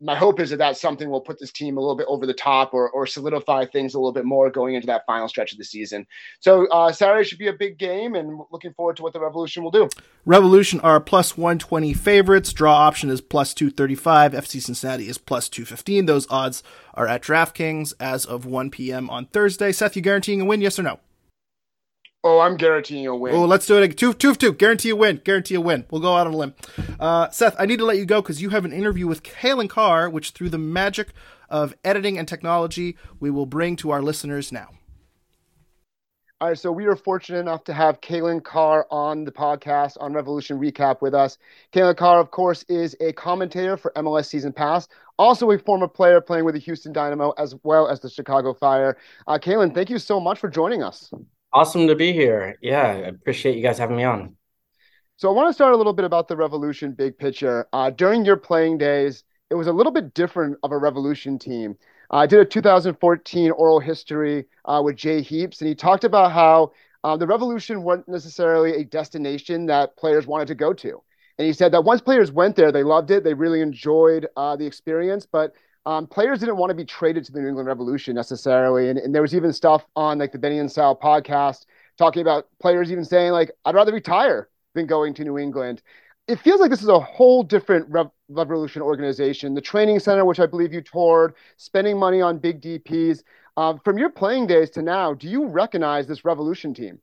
my hope is that that something will put this team a little bit over the top or, or solidify things a little bit more going into that final stretch of the season. So uh, Saturday should be a big game, and looking forward to what the Revolution will do.
Revolution are plus 120 favorites. Draw option is plus 235. FC Cincinnati is plus 215. Those odds are at DraftKings as of 1 p.m. on Thursday. Seth, you guaranteeing a win? Yes or no?
Oh, I'm guaranteeing a win.
Oh, let's do it. Again. Two, two, two. Guarantee a win. Guarantee a win. We'll go out on a limb. Uh, Seth, I need to let you go because you have an interview with Calen Carr, which through the magic of editing and technology, we will bring to our listeners now.
All right, so we are fortunate enough to have Calen Carr on the podcast on Revolution Recap with us. Calen Carr, of course, is a commentator for MLS Season Pass, also a former player playing with the Houston Dynamo as well as the Chicago Fire. Uh, Calen, thank you so much for joining us.
Awesome to be here. Yeah, I appreciate you guys having me on.
So I want to start a little bit about the Revolution big picture. Uh, during your playing days, it was a little bit different of a Revolution team. I did a 2014 oral history uh, with Jay Heaps, and he talked about how uh, the Revolution wasn't necessarily a destination that players wanted to go to. And he said that once players went there, they loved it, they really enjoyed uh, the experience, but um, players didn't want to be traded to the New England Revolution necessarily. And, and there was even stuff on like the Benny and Sal podcast talking about players even saying like, I'd rather retire than going to New England. It feels like this is a whole different Rev- Revolution organization. The training center, which I believe you toured, spending money on big DPs. Uh, from your playing days to now, do you recognize this Revolution team?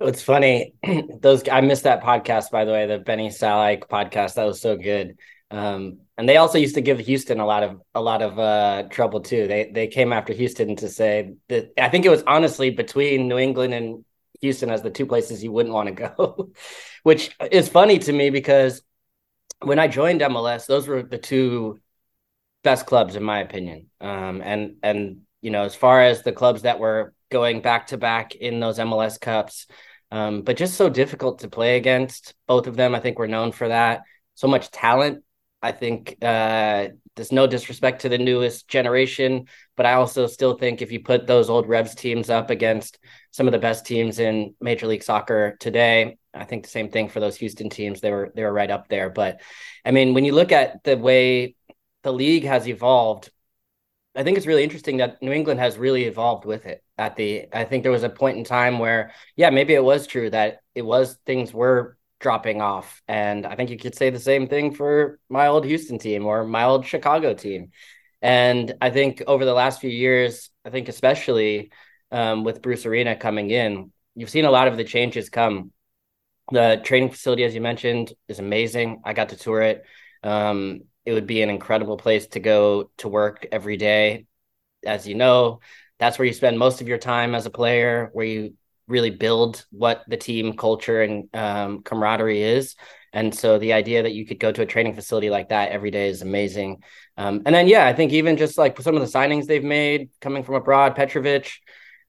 It's funny. (clears throat) Those I missed that podcast by the way, the Benny Salik podcast. That was so good. Um, and they also used to give Houston a lot of a lot of uh, trouble too. They they came after Houston to say that I think it was honestly between New England and Houston as the two places you wouldn't want to go, (laughs) which is funny to me because when I joined MLS, those were the two best clubs in my opinion. Um, and and you know as far as the clubs that were going back to back in those MLS cups, um, but just so difficult to play against. Both of them, I think, we're known for that. So much talent I think uh, there's no disrespect to the newest generation, but I also still think if you put those old Revs teams up against some of the best teams in Major League Soccer today, I think the same thing for those Houston teams. They were they were right up there. But I mean, when you look at the way the league has evolved, I think it's really interesting that New England has really evolved with it. At the, I think there was a point in time where, yeah, maybe it was true that it was things were dropping off. And I think you could say the same thing for my old Houston team or my old Chicago team. And I think over the last few years, I think especially um, with Bruce Arena coming in, you've seen a lot of the changes come. The training facility, as you mentioned, is amazing. I got to tour it. Um, it would be an incredible place to go to work every day. As you know, that's where you spend most of your time as a player, where you really build what the team culture and um, camaraderie is. And so the idea that you could go to a training facility like that every day is amazing. Um, and then, yeah, I think even just like some of the signings they've made coming from abroad, Petrovic,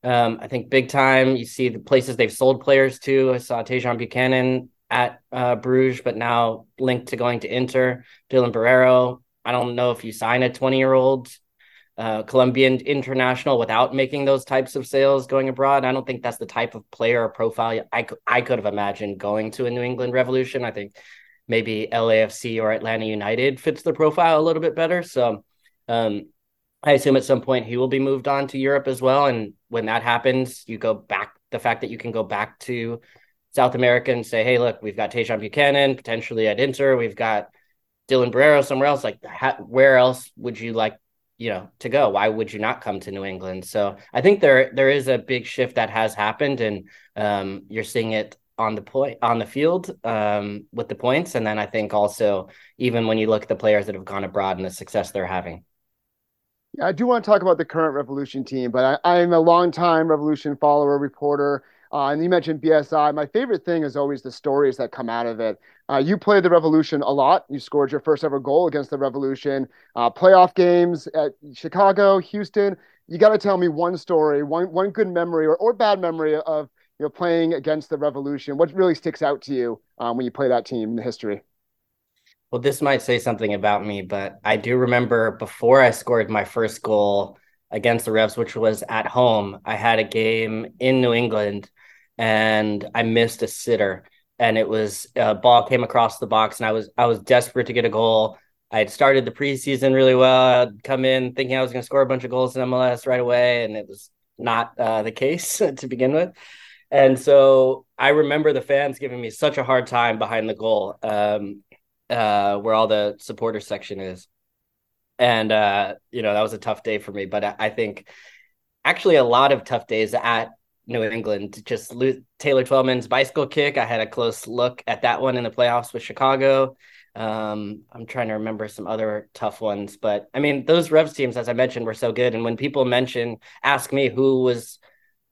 um, I think big time. You see the places they've sold players to. I saw Tajon Buchanan at uh, Bruges, but now linked to going to Inter. Dylan Borrero. I don't know if you sign a 20 year old uh, Colombian international without making those types of sales going abroad. I don't think that's the type of player or profile I, I could have imagined going to a New England Revolution. I think maybe LAFC or Atlanta United fits the profile a little bit better. So um, I assume at some point he will be moved on to Europe as well. And when that happens, you go back, the fact that you can go back to South America and say, hey, look, we've got Tajon Buchanan potentially at Inter. We've got Dylan Borrero somewhere else. Like, where else would you like you know to go. Why would you not come to new england? So i think there there is a big shift that has happened and um, you're seeing it on the point on the field um, with the points. And then i think also even when you look at the players that have gone abroad and the success they're having.
Yeah, I do want to talk about the current Revolution team, but I, I'm a long-time Revolution follower, reporter. Uh, and you mentioned BSI. My favorite thing is always the stories that come out of it. Uh, you played the Revolution a lot. You scored your first ever goal against the Revolution. Uh, playoff games at Chicago, Houston. You got to tell me one story, one one good memory or, or bad memory of you know playing against the Revolution. What really sticks out to you um, when you play that team in the history?
Well, this might say something about me, but I do remember before I scored my first goal against the Revs, which was at home. I had a game in New England and I missed a sitter and it was a uh, ball came across the box and I was I was desperate to get a goal. I had started the preseason really well. I'd come in thinking I was going to score a bunch of goals in MLS right away, and it was not uh, the case (laughs) to begin with. And so I remember the fans giving me such a hard time behind the goal, um, uh, where all the supporter section is. And uh, you know that was a tough day for me. But I, I think actually a lot of tough days at New England. Just Taylor Twellman's bicycle kick. I had a close look at that one in the playoffs with Chicago. Um, I'm trying to remember some other tough ones, but I mean, those Revs teams, as I mentioned, were so good. And when people mention, ask me who was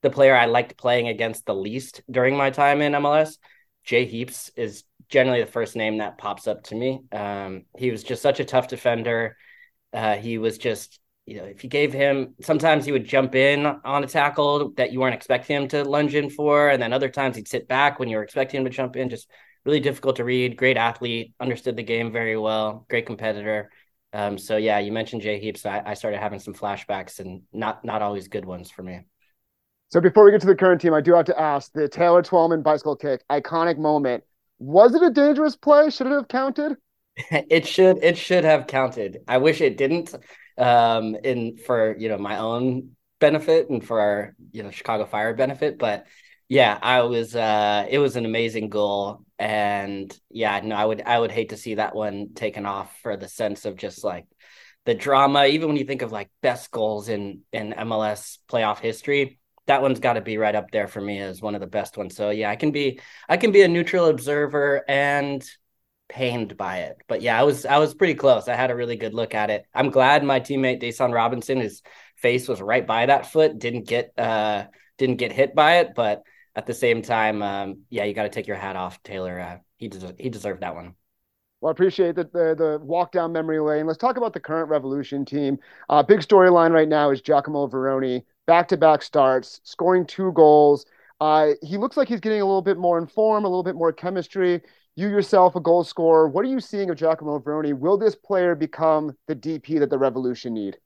the player I liked playing against the least during my time in MLS, Jay Heaps is generally the first name that pops up to me. Um, he was just such a tough defender. Uh, he was just you know, if you gave him, sometimes he would jump in on a tackle that you weren't expecting him to lunge in for, and then other times he'd sit back when you were expecting him to jump in. Just really difficult to read. Great athlete, understood the game very well. Great competitor. Um, so yeah, you mentioned Jay Heaps. I, I started having some flashbacks, and not not always good ones for me.
So before we get to the current team, I do have to ask the Taylor Twellman bicycle kick, iconic moment. Was it a dangerous play? Should it have counted? (laughs)
it should it should have counted. I wish it didn't um, in for you know my own benefit and for our you know Chicago Fire benefit. But yeah, I was uh, it was an amazing goal, and yeah, no, I would I would hate to see that one taken off for the sense of just like the drama. Even when you think of like best goals in in MLS playoff history, that one's got to be right up there for me as one of the best ones. So yeah, I can be I can be a neutral observer and pained by it. But yeah, I was I was pretty close. I had a really good look at it. I'm glad my teammate Dasan Robinson, his face was right by that foot, didn't get uh didn't get hit by it. But at the same time, um, yeah, you got to take your hat off, Taylor. Uh, he des- he deserved that one.
Well, I appreciate the, the, the walk down memory lane. Let's talk about the current Revolution team. Uh, big storyline right now is Giacomo Vrioni, back to back starts, scoring two goals. Uh, he looks like he's getting a little bit more in form, a little bit more chemistry you yourself a goal scorer. What are you seeing of Giacomo Vrioni? Will this player become the DP that the Revolution need?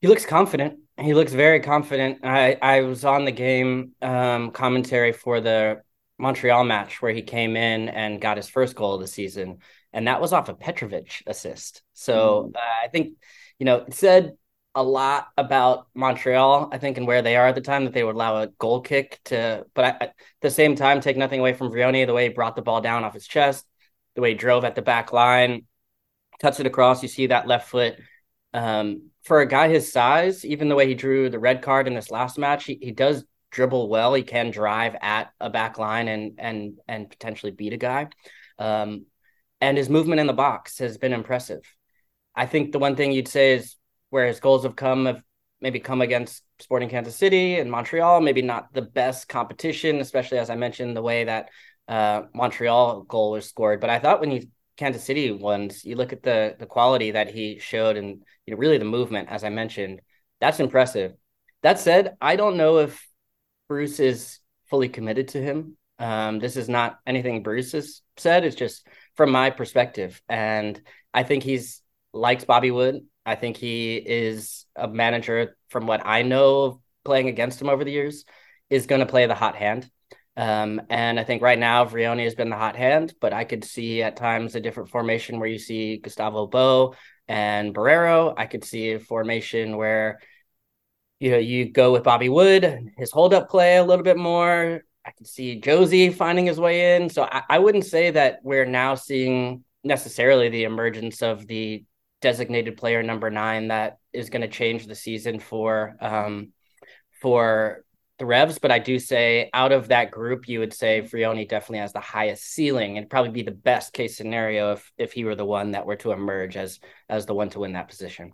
He looks confident. He looks very confident. I, I was on the game um, commentary for the Montreal match where he came in and got his first goal of the season, and that was off a Petrovic assist. So mm. uh, I think, you know, it said a lot about Montreal, I think, and where they are at the time that they would allow a goal kick to, but I, at the same time, take nothing away from Vrioni, the way he brought the ball down off his chest, the way he drove at the back line, cuts it across. You see that left foot. Um, for a guy his size, even the way he drew the red card in this last match, he, he does dribble well. He can drive at a back line and and and potentially beat a guy. Um, and his movement in the box has been impressive. I think the one thing you'd say is where his goals have come have maybe come against Sporting Kansas City and Montreal, maybe not the best competition, especially as I mentioned the way that uh, Montreal goal was scored. But I thought when you Kansas City ones, you look at the the quality that he showed and you know really the movement, as I mentioned, that's impressive. That said, I don't know if Bruce is fully committed to him. Um, this is not anything Bruce has said. It's just from my perspective, and I think he's likes Bobby Wood. I think he is a manager, from what I know playing against him over the years, is going to play the hot hand. Um, and I think right now Vrioni has been the hot hand, but I could see at times a different formation where you see Gustavo Bo and Borrero. I could see a formation where you know you go with Bobby Wood, his hold up play a little bit more. I could see Jozy finding his way in. So I, I wouldn't say that we're now seeing necessarily the emergence of the designated player number nine that is going to change the season for um, for the Revs, but I do say out of that group, you would say Vrioni definitely has the highest ceiling and probably be the best case scenario if if he were the one that were to emerge as as the one to win that position.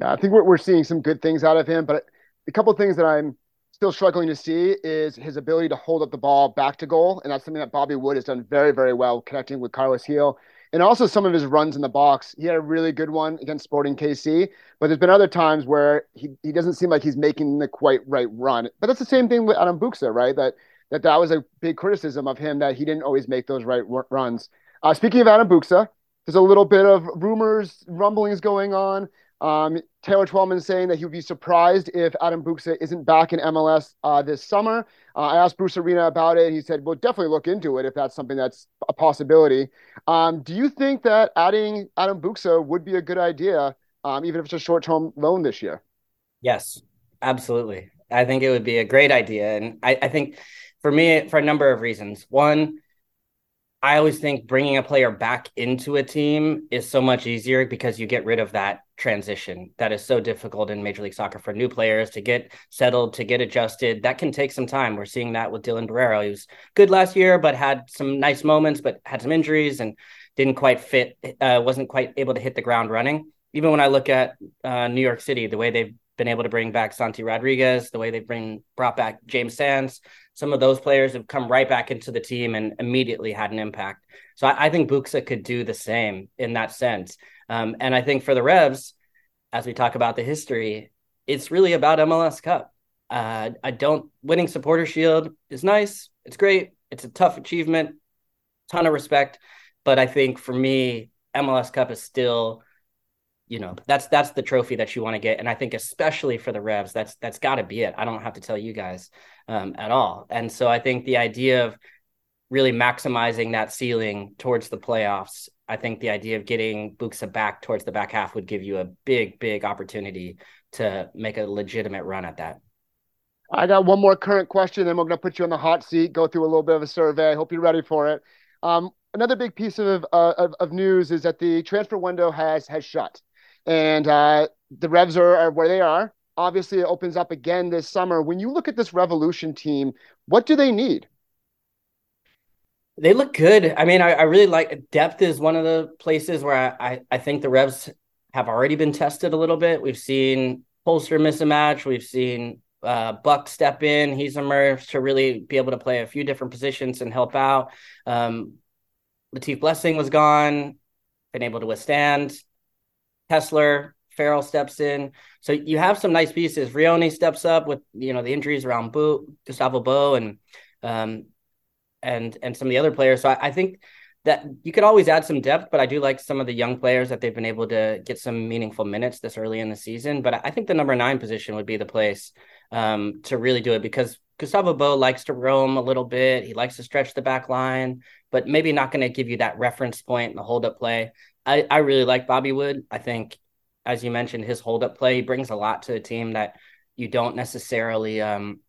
Yeah, I think we're we're seeing some good things out of him, but a couple of things that I'm still struggling to see is his ability to hold up the ball back to goal, and that's something that Bobby Wood has done very very well connecting with Carlos Gil and also some of his runs in the box. He had a really good one against Sporting KC, but there's been other times where he, he doesn't seem like he's making the quite right run. But that's the same thing with Adam Buksa, right? That that that was a big criticism of him that he didn't always make those right runs. Uh, speaking of Adam Buksa, there's a little bit of rumors, rumblings going on. Um, Taylor Twellman saying that he would be surprised if Adam Buksa isn't back in MLS uh, this summer. Uh, I asked Bruce Arena about it. He said, "We'll definitely look into it if that's something that's a possibility." Um, do you think that adding Adam Buksa would be a good idea, um, even if it's a short-term loan this year?
Yes, absolutely. I think it would be a great idea, and I, I think for me, for a number of reasons. One, I always think bringing a player back into a team is so much easier because you get rid of that transition that is so difficult in Major League Soccer for new players to get settled, to get adjusted. That can take some time. We're seeing that with Dylan Borrero. He was good last year, but had some nice moments, but had some injuries and didn't quite fit, uh, wasn't quite able to hit the ground running. Even when I look at uh, New York City, the way they've been able to bring back Santi Rodriguez, the way they bring brought back James Sands. Some of those players have come right back into the team and immediately had an impact. So I, I think Buksa could do the same in that sense. Um, and I think for the Revs, as we talk about the history, it's really about MLS Cup. Uh, I don't winning supporter shield is nice. It's great. It's a tough achievement, ton of respect. But I think for me, MLS Cup is still you know that's that's the trophy that you want to get. And i think especially for the revs that's that's got to be it. I don't have to tell you guys um, at all. And so i think the idea of really maximizing that ceiling towards the playoffs i think the idea of getting buksa back towards the back half would give you a big big opportunity to make a legitimate run at that.
I got one more current question then we're going to put you on the hot seat go through a little bit of a survey. I hope you're ready for it. Um, another big piece of, uh, of, of news is that the transfer window has has shut and uh, the Revs are, are where they are. Obviously, it opens up again this summer. When you look at this Revolution team, what do they need?
They look good. I mean, I, I really like depth is one of the places where I, I, I think the Revs have already been tested a little bit. We've seen Polster miss a match. We've seen uh, Buck step in. He's emerged to really be able to play a few different positions and help out. Um, Latif Blessing was gone, been able to withstand. Kessler, Farrell steps in. So you have some nice pieces. Vrioni steps up with you know the injuries around Boo, Gustavo Bo and um, and and some of the other players. So I, I, think that you could always add some depth, but I do like some of the young players that they've been able to get some meaningful minutes this early in the season. But I think the number nine position would be the place um, to really do it because Gustavo Bo likes to roam a little bit. He likes to stretch the back line, but maybe not going to give you that reference point in the hold up play. I, I really like Bobby Wood. I think, as you mentioned, his hold up play brings a lot to a team that you don't necessarily um,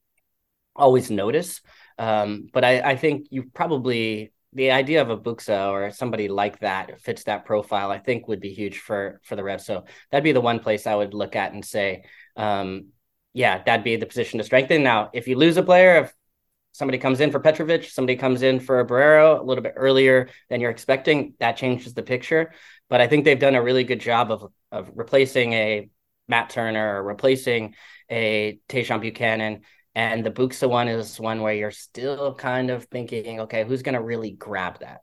always notice. Um, but I, I think you probably the idea of a Buksa or somebody like that fits that profile. I think would be huge for for the Revs. So that'd be the one place I would look at and say, um, yeah, that'd be the position to strengthen. Now, if you lose a player, if somebody comes in for Petrovic, somebody comes in for Borrero a little bit earlier than you're expecting, that changes the picture. But I think they've done a really good job of of replacing a Matt Turner or replacing a Tajon Buchanan. And the Buksa one is one where you're still kind of thinking, okay, who's going to really grab that?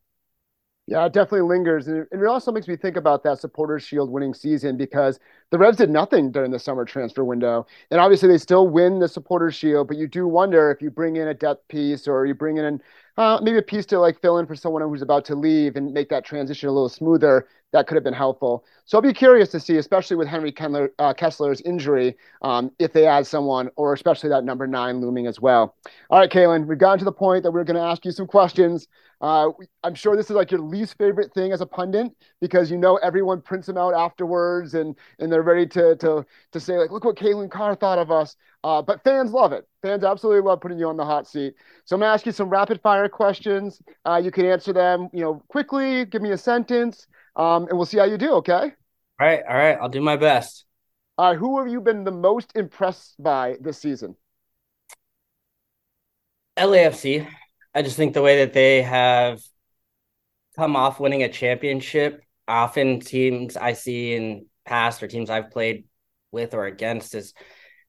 Yeah, it definitely lingers. And it also makes me think about that Supporters Shield winning season because the Revs did nothing during the summer transfer window. And obviously, they still win the Supporters Shield, but you do wonder if you bring in a depth piece or you bring in uh, maybe a piece to like fill in for someone who's about to leave and make that transition a little smoother. That could have been helpful. So I'll be curious to see, especially with Henry Kendler, uh, Kessler's injury, um, if they add someone, or especially that number nine looming as well. All right, Calen, we've gotten to the point that we're going to ask you some questions. Uh, I'm sure this is like your least favorite thing as a pundit because you know everyone prints them out afterwards and and they're ready to to to say like, look what Calen Carr thought of us. Uh, but fans love it. Fans absolutely love putting you on the hot seat. So I'm gonna ask you some rapid fire questions. Uh, you can answer them, you know, quickly. Give me a sentence, um, and we'll see how you do. Okay.
All right. All right. I'll do my best.
All right. Who have you been the most impressed by this season?
LAFC. I just think the way that they have come off winning a championship, often teams I see in past or teams I've played with or against is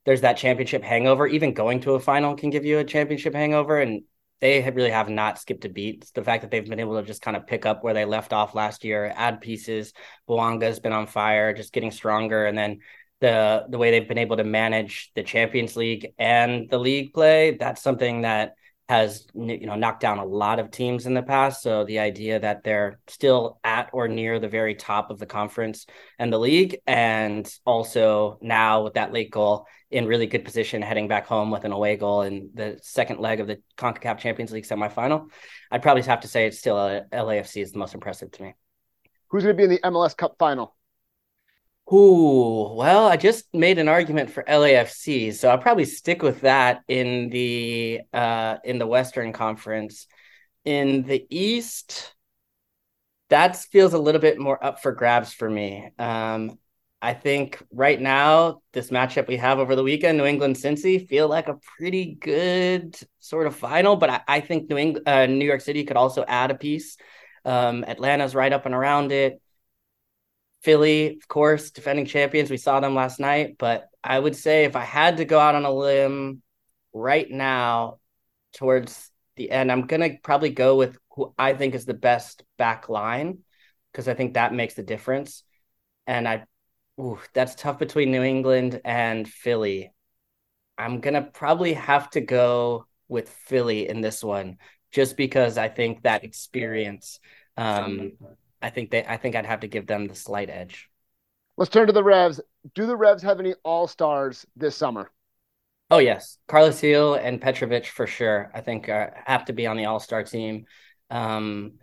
there's that championship hangover. Even going to a final can give you a championship hangover. And they really have not skipped a beat. The fact that they've been able to just kind of pick up where they left off last year, add pieces. Bouanga's been on fire, just getting stronger. And then the the way they've been able to manage the Champions League and the league play, that's something that has you know knocked down a lot of teams in the past. So the idea that they're still at or near the very top of the conference and the league, and also now with that late goal in really good position heading back home with an away goal in the second leg of the CONCACAF Champions League semifinal, I'd probably have to say it's still a, LAFC is the most impressive to me.
Who's going to be in the MLS Cup final?
Ooh, well, I just made an argument for LAFC, so I'll probably stick with that in the uh in the Western Conference. In the East, that feels a little bit more up for grabs for me. Um, I think right now this matchup we have over the weekend, New England Cincy, feel like a pretty good sort of final, but I, I think New England, uh, New York City could also add a piece. Um, Atlanta's right up and around it. Philly, of course, defending champions. We saw them last night, but I would say if I had to go out on a limb right now towards the end, I'm going to probably go with who I think is the best back line because I think that makes the difference. And I, ooh, that's tough between New England and Philly. I'm going to probably have to go with Philly in this one just because I think that experience um, I think they I think I'd have to give them the slight edge.
Let's turn to the Revs. Do the Revs have any all stars this summer?
Oh yes, Carlos Gil and Petrovic for sure. I think uh, have to be on the all star team. Um,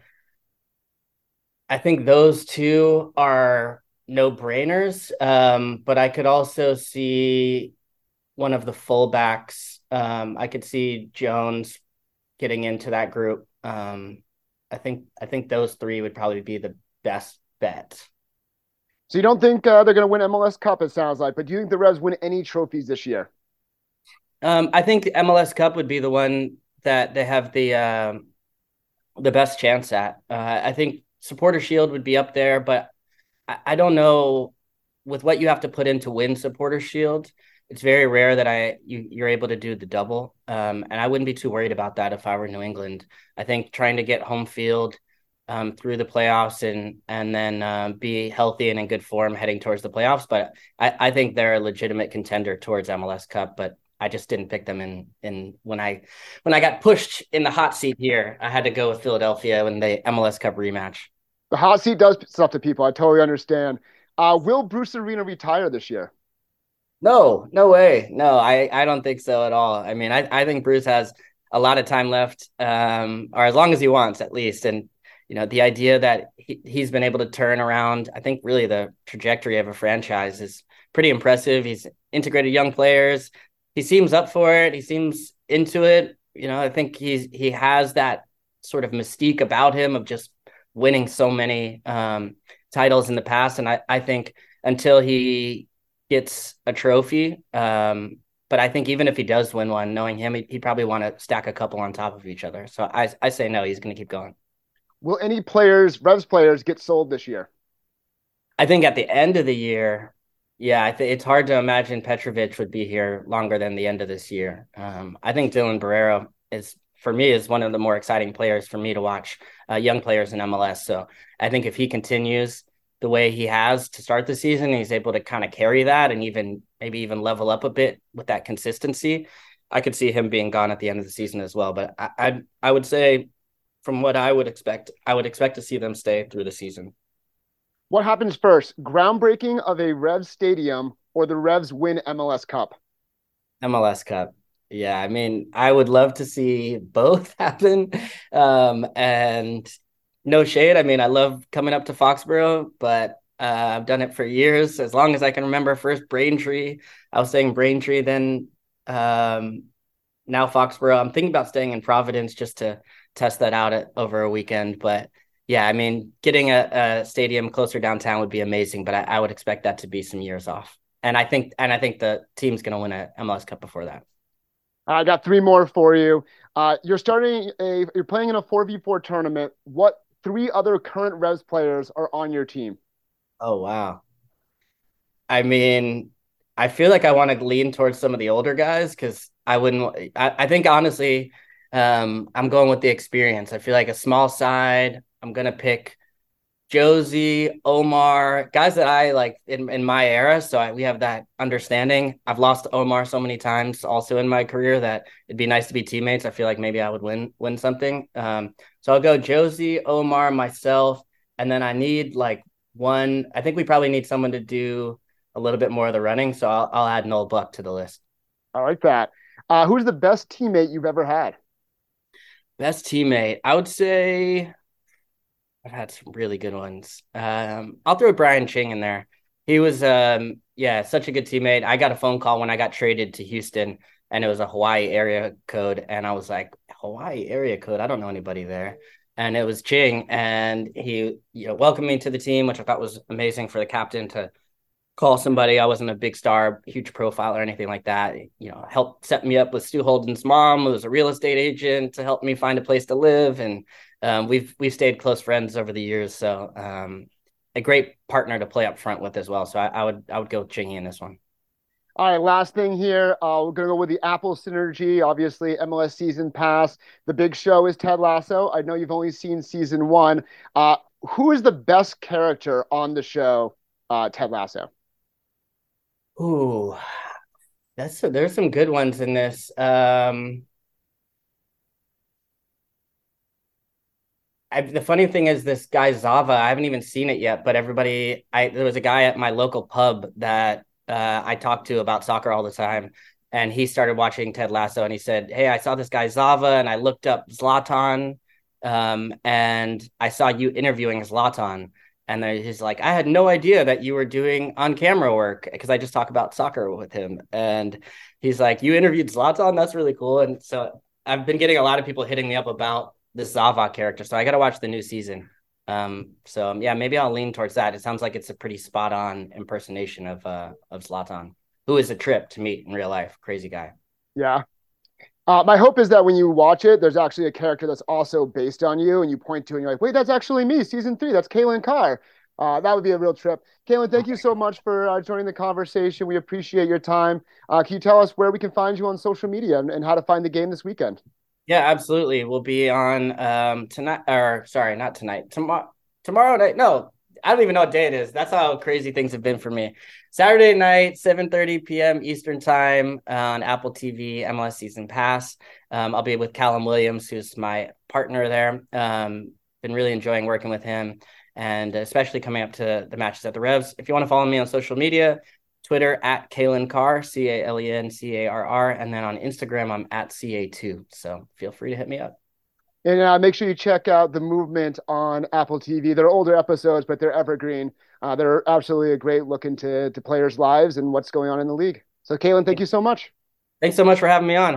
I think those two are no brainers. Um, but I could also see one of the fullbacks. Um, I could see Jones getting into that group. Um, I think I think those three would probably be the best bet.
So you don't think uh, they're going to win MLS Cup? It sounds like, but do you think the Revs win any trophies this year?
Um, I think the MLS Cup would be the one that they have the uh, the best chance at. Uh, I think Supporter Shield would be up there, but I, don't know with what you have to put in to win Supporter Shield it's very rare that I you you're able to do the double. Um, and I wouldn't be too worried about that if I were New England. I think trying to get home field um, through the playoffs and and then uh, be healthy and in good form heading towards the playoffs. But I, I think they're a legitimate contender towards MLS Cup. But I just didn't pick them in in when I when I got pushed in the hot seat here. I had to go with Philadelphia in the MLS Cup rematch.
The hot seat does stuff to people. I totally understand. Uh, will Bruce Arena retire this year?
No, no way. No, I, I don't think so at all. I mean, I, I think Bruce has a lot of time left, um, or as long as he wants, at least. And, you know, the idea that he, he's been able to turn around, I think really the trajectory of a franchise is pretty impressive. He's integrated young players. He seems up for it. He seems into it. You know, I think he's he has that sort of mystique about him of just winning so many um, titles in the past. And I, I think until he gets a trophy. Um, but I think even if he does win one, knowing him, he'd, probably want to stack a couple on top of each other. So I, I say no, he's going to keep going.
Will any players, Revs players, get sold this year?
I think at the end of the year, yeah, I think it's hard to imagine Petrovic would be here longer than the end of this year. Um, I think Dylan Borrero is, for me, is one of the more exciting players for me to watch, uh, young players in MLS. So I think if he continues, the way he has to start the season. He's able to kind of carry that and even maybe even level up a bit with that consistency. I could see him being gone at the end of the season as well. But I I, I would say, from what I would expect, I would expect to see them stay through the season.
What happens first? Groundbreaking of a Revs stadium or the Revs win MLS Cup?
MLS Cup. Yeah, I mean, I would love to see both (laughs) happen. Um, and no shade. I mean, I love coming up to Foxborough, but uh, I've done it for years. As long as I can remember, first Braintree. I was saying Braintree, then um, now Foxborough. I'm thinking about staying in Providence just to test that out at, over a weekend. But yeah, I mean, getting a, a stadium closer downtown would be amazing, but I, I, would expect that to be some years off. And I think, and I think the team's going to win a MLS Cup before that.
I got three more for you. Uh, you're starting a, you're playing in a four v four tournament. What three other current Revs players are on your team?
Oh wow. I mean, I feel like I want to lean towards some of the older guys because I wouldn't. I, I think honestly, um, I'm going with the experience. I feel like a small side. I'm gonna pick Jozy, Omar, guys that I like in, in my era. So I, we have that understanding. I've lost Omar so many times also in my career that it'd be nice to be teammates. I feel like maybe I would win win something. Um, so I'll go Jozy, Omar, myself, and then I need like one. I think we probably need someone to do a little bit more of the running. So I'll, I'll add Noel Buck to the list.
I like that. Uh, who's the best teammate you've ever had?
Best teammate, I would say I've had some really good ones. Um, I'll throw Brian Ching in there. He was, um, yeah, such a good teammate. I got a phone call when I got traded to Houston, and it was a Hawaii area code, and I was like, Hawaii area code. I don't know anybody there. And it was Ching, and he, you know, welcomed me to the team, which I thought was amazing for the captain to call somebody. I wasn't a big star, huge profile or anything like that. You know, helped set me up with Stu Holden's mom, who was a real estate agent, to help me find a place to live. And um, we've we've stayed close friends over the years. So um, a great partner to play up front with as well. So I, I would I would go Chingy in this one.
All right, last thing here. Uh, we're going to go with the Apple synergy. Obviously, MLS season pass. The big show is Ted Lasso. I know you've only seen season one. Uh, who is the best character on the show, uh, Ted Lasso?
Ooh, that's there's some good ones in this. Um, I, the funny thing is, this guy Zava. I haven't even seen it yet, but everybody. I there was a guy at my local pub that uh, I talked to about soccer all the time, and he started watching Ted Lasso, and he said, "Hey, I saw this guy Zava, and I looked up Zlatan, um, and I saw you interviewing Zlatan." And then he's like, I had no idea that you were doing on camera work because I just talk about soccer with him. And he's like, You interviewed Zlatan? That's really cool. And so I've been getting a lot of people hitting me up about this Zava character. So I got to watch the new season. Um, so um, yeah, maybe I'll lean towards that. It sounds like it's a pretty spot on impersonation of uh of Zlatan, who is a trip to meet in real life. Crazy guy.
Yeah. Uh, my hope is that when you watch it, there's actually a character that's also based on you, and you point to, it and you're like, "Wait, that's actually me." Season three, that's Calen Carr. Uh, that would be a real trip. Calen, thank you so much for uh, joining the conversation. We appreciate your time. Uh, can you tell us where we can find you on social media and, and, how to find the game this weekend?
Yeah, absolutely. We'll be on um, tonight, or sorry, not tonight. Tomorrow, tomorrow night. No, I don't even know what day it is. That's how crazy things have been for me. Saturday night, 7:30 p.m. Eastern time on Apple TV, MLS Season Pass. Um, I'll be with Callum Williams, who's my partner there. Um, been really enjoying working with him, and especially coming up to the matches at the Revs. If you want to follow me on social media, Twitter at Calen Carr, C A L E N C A R R, and then on Instagram I'm at CA2. So feel free to hit me up.
And uh, make sure you check out the movement on Apple TV. They're older episodes, but they're evergreen. Uh, they're absolutely a great look into to players' lives and what's going on in the league. So, Calen, thank you so much.
Thanks so much for having me on.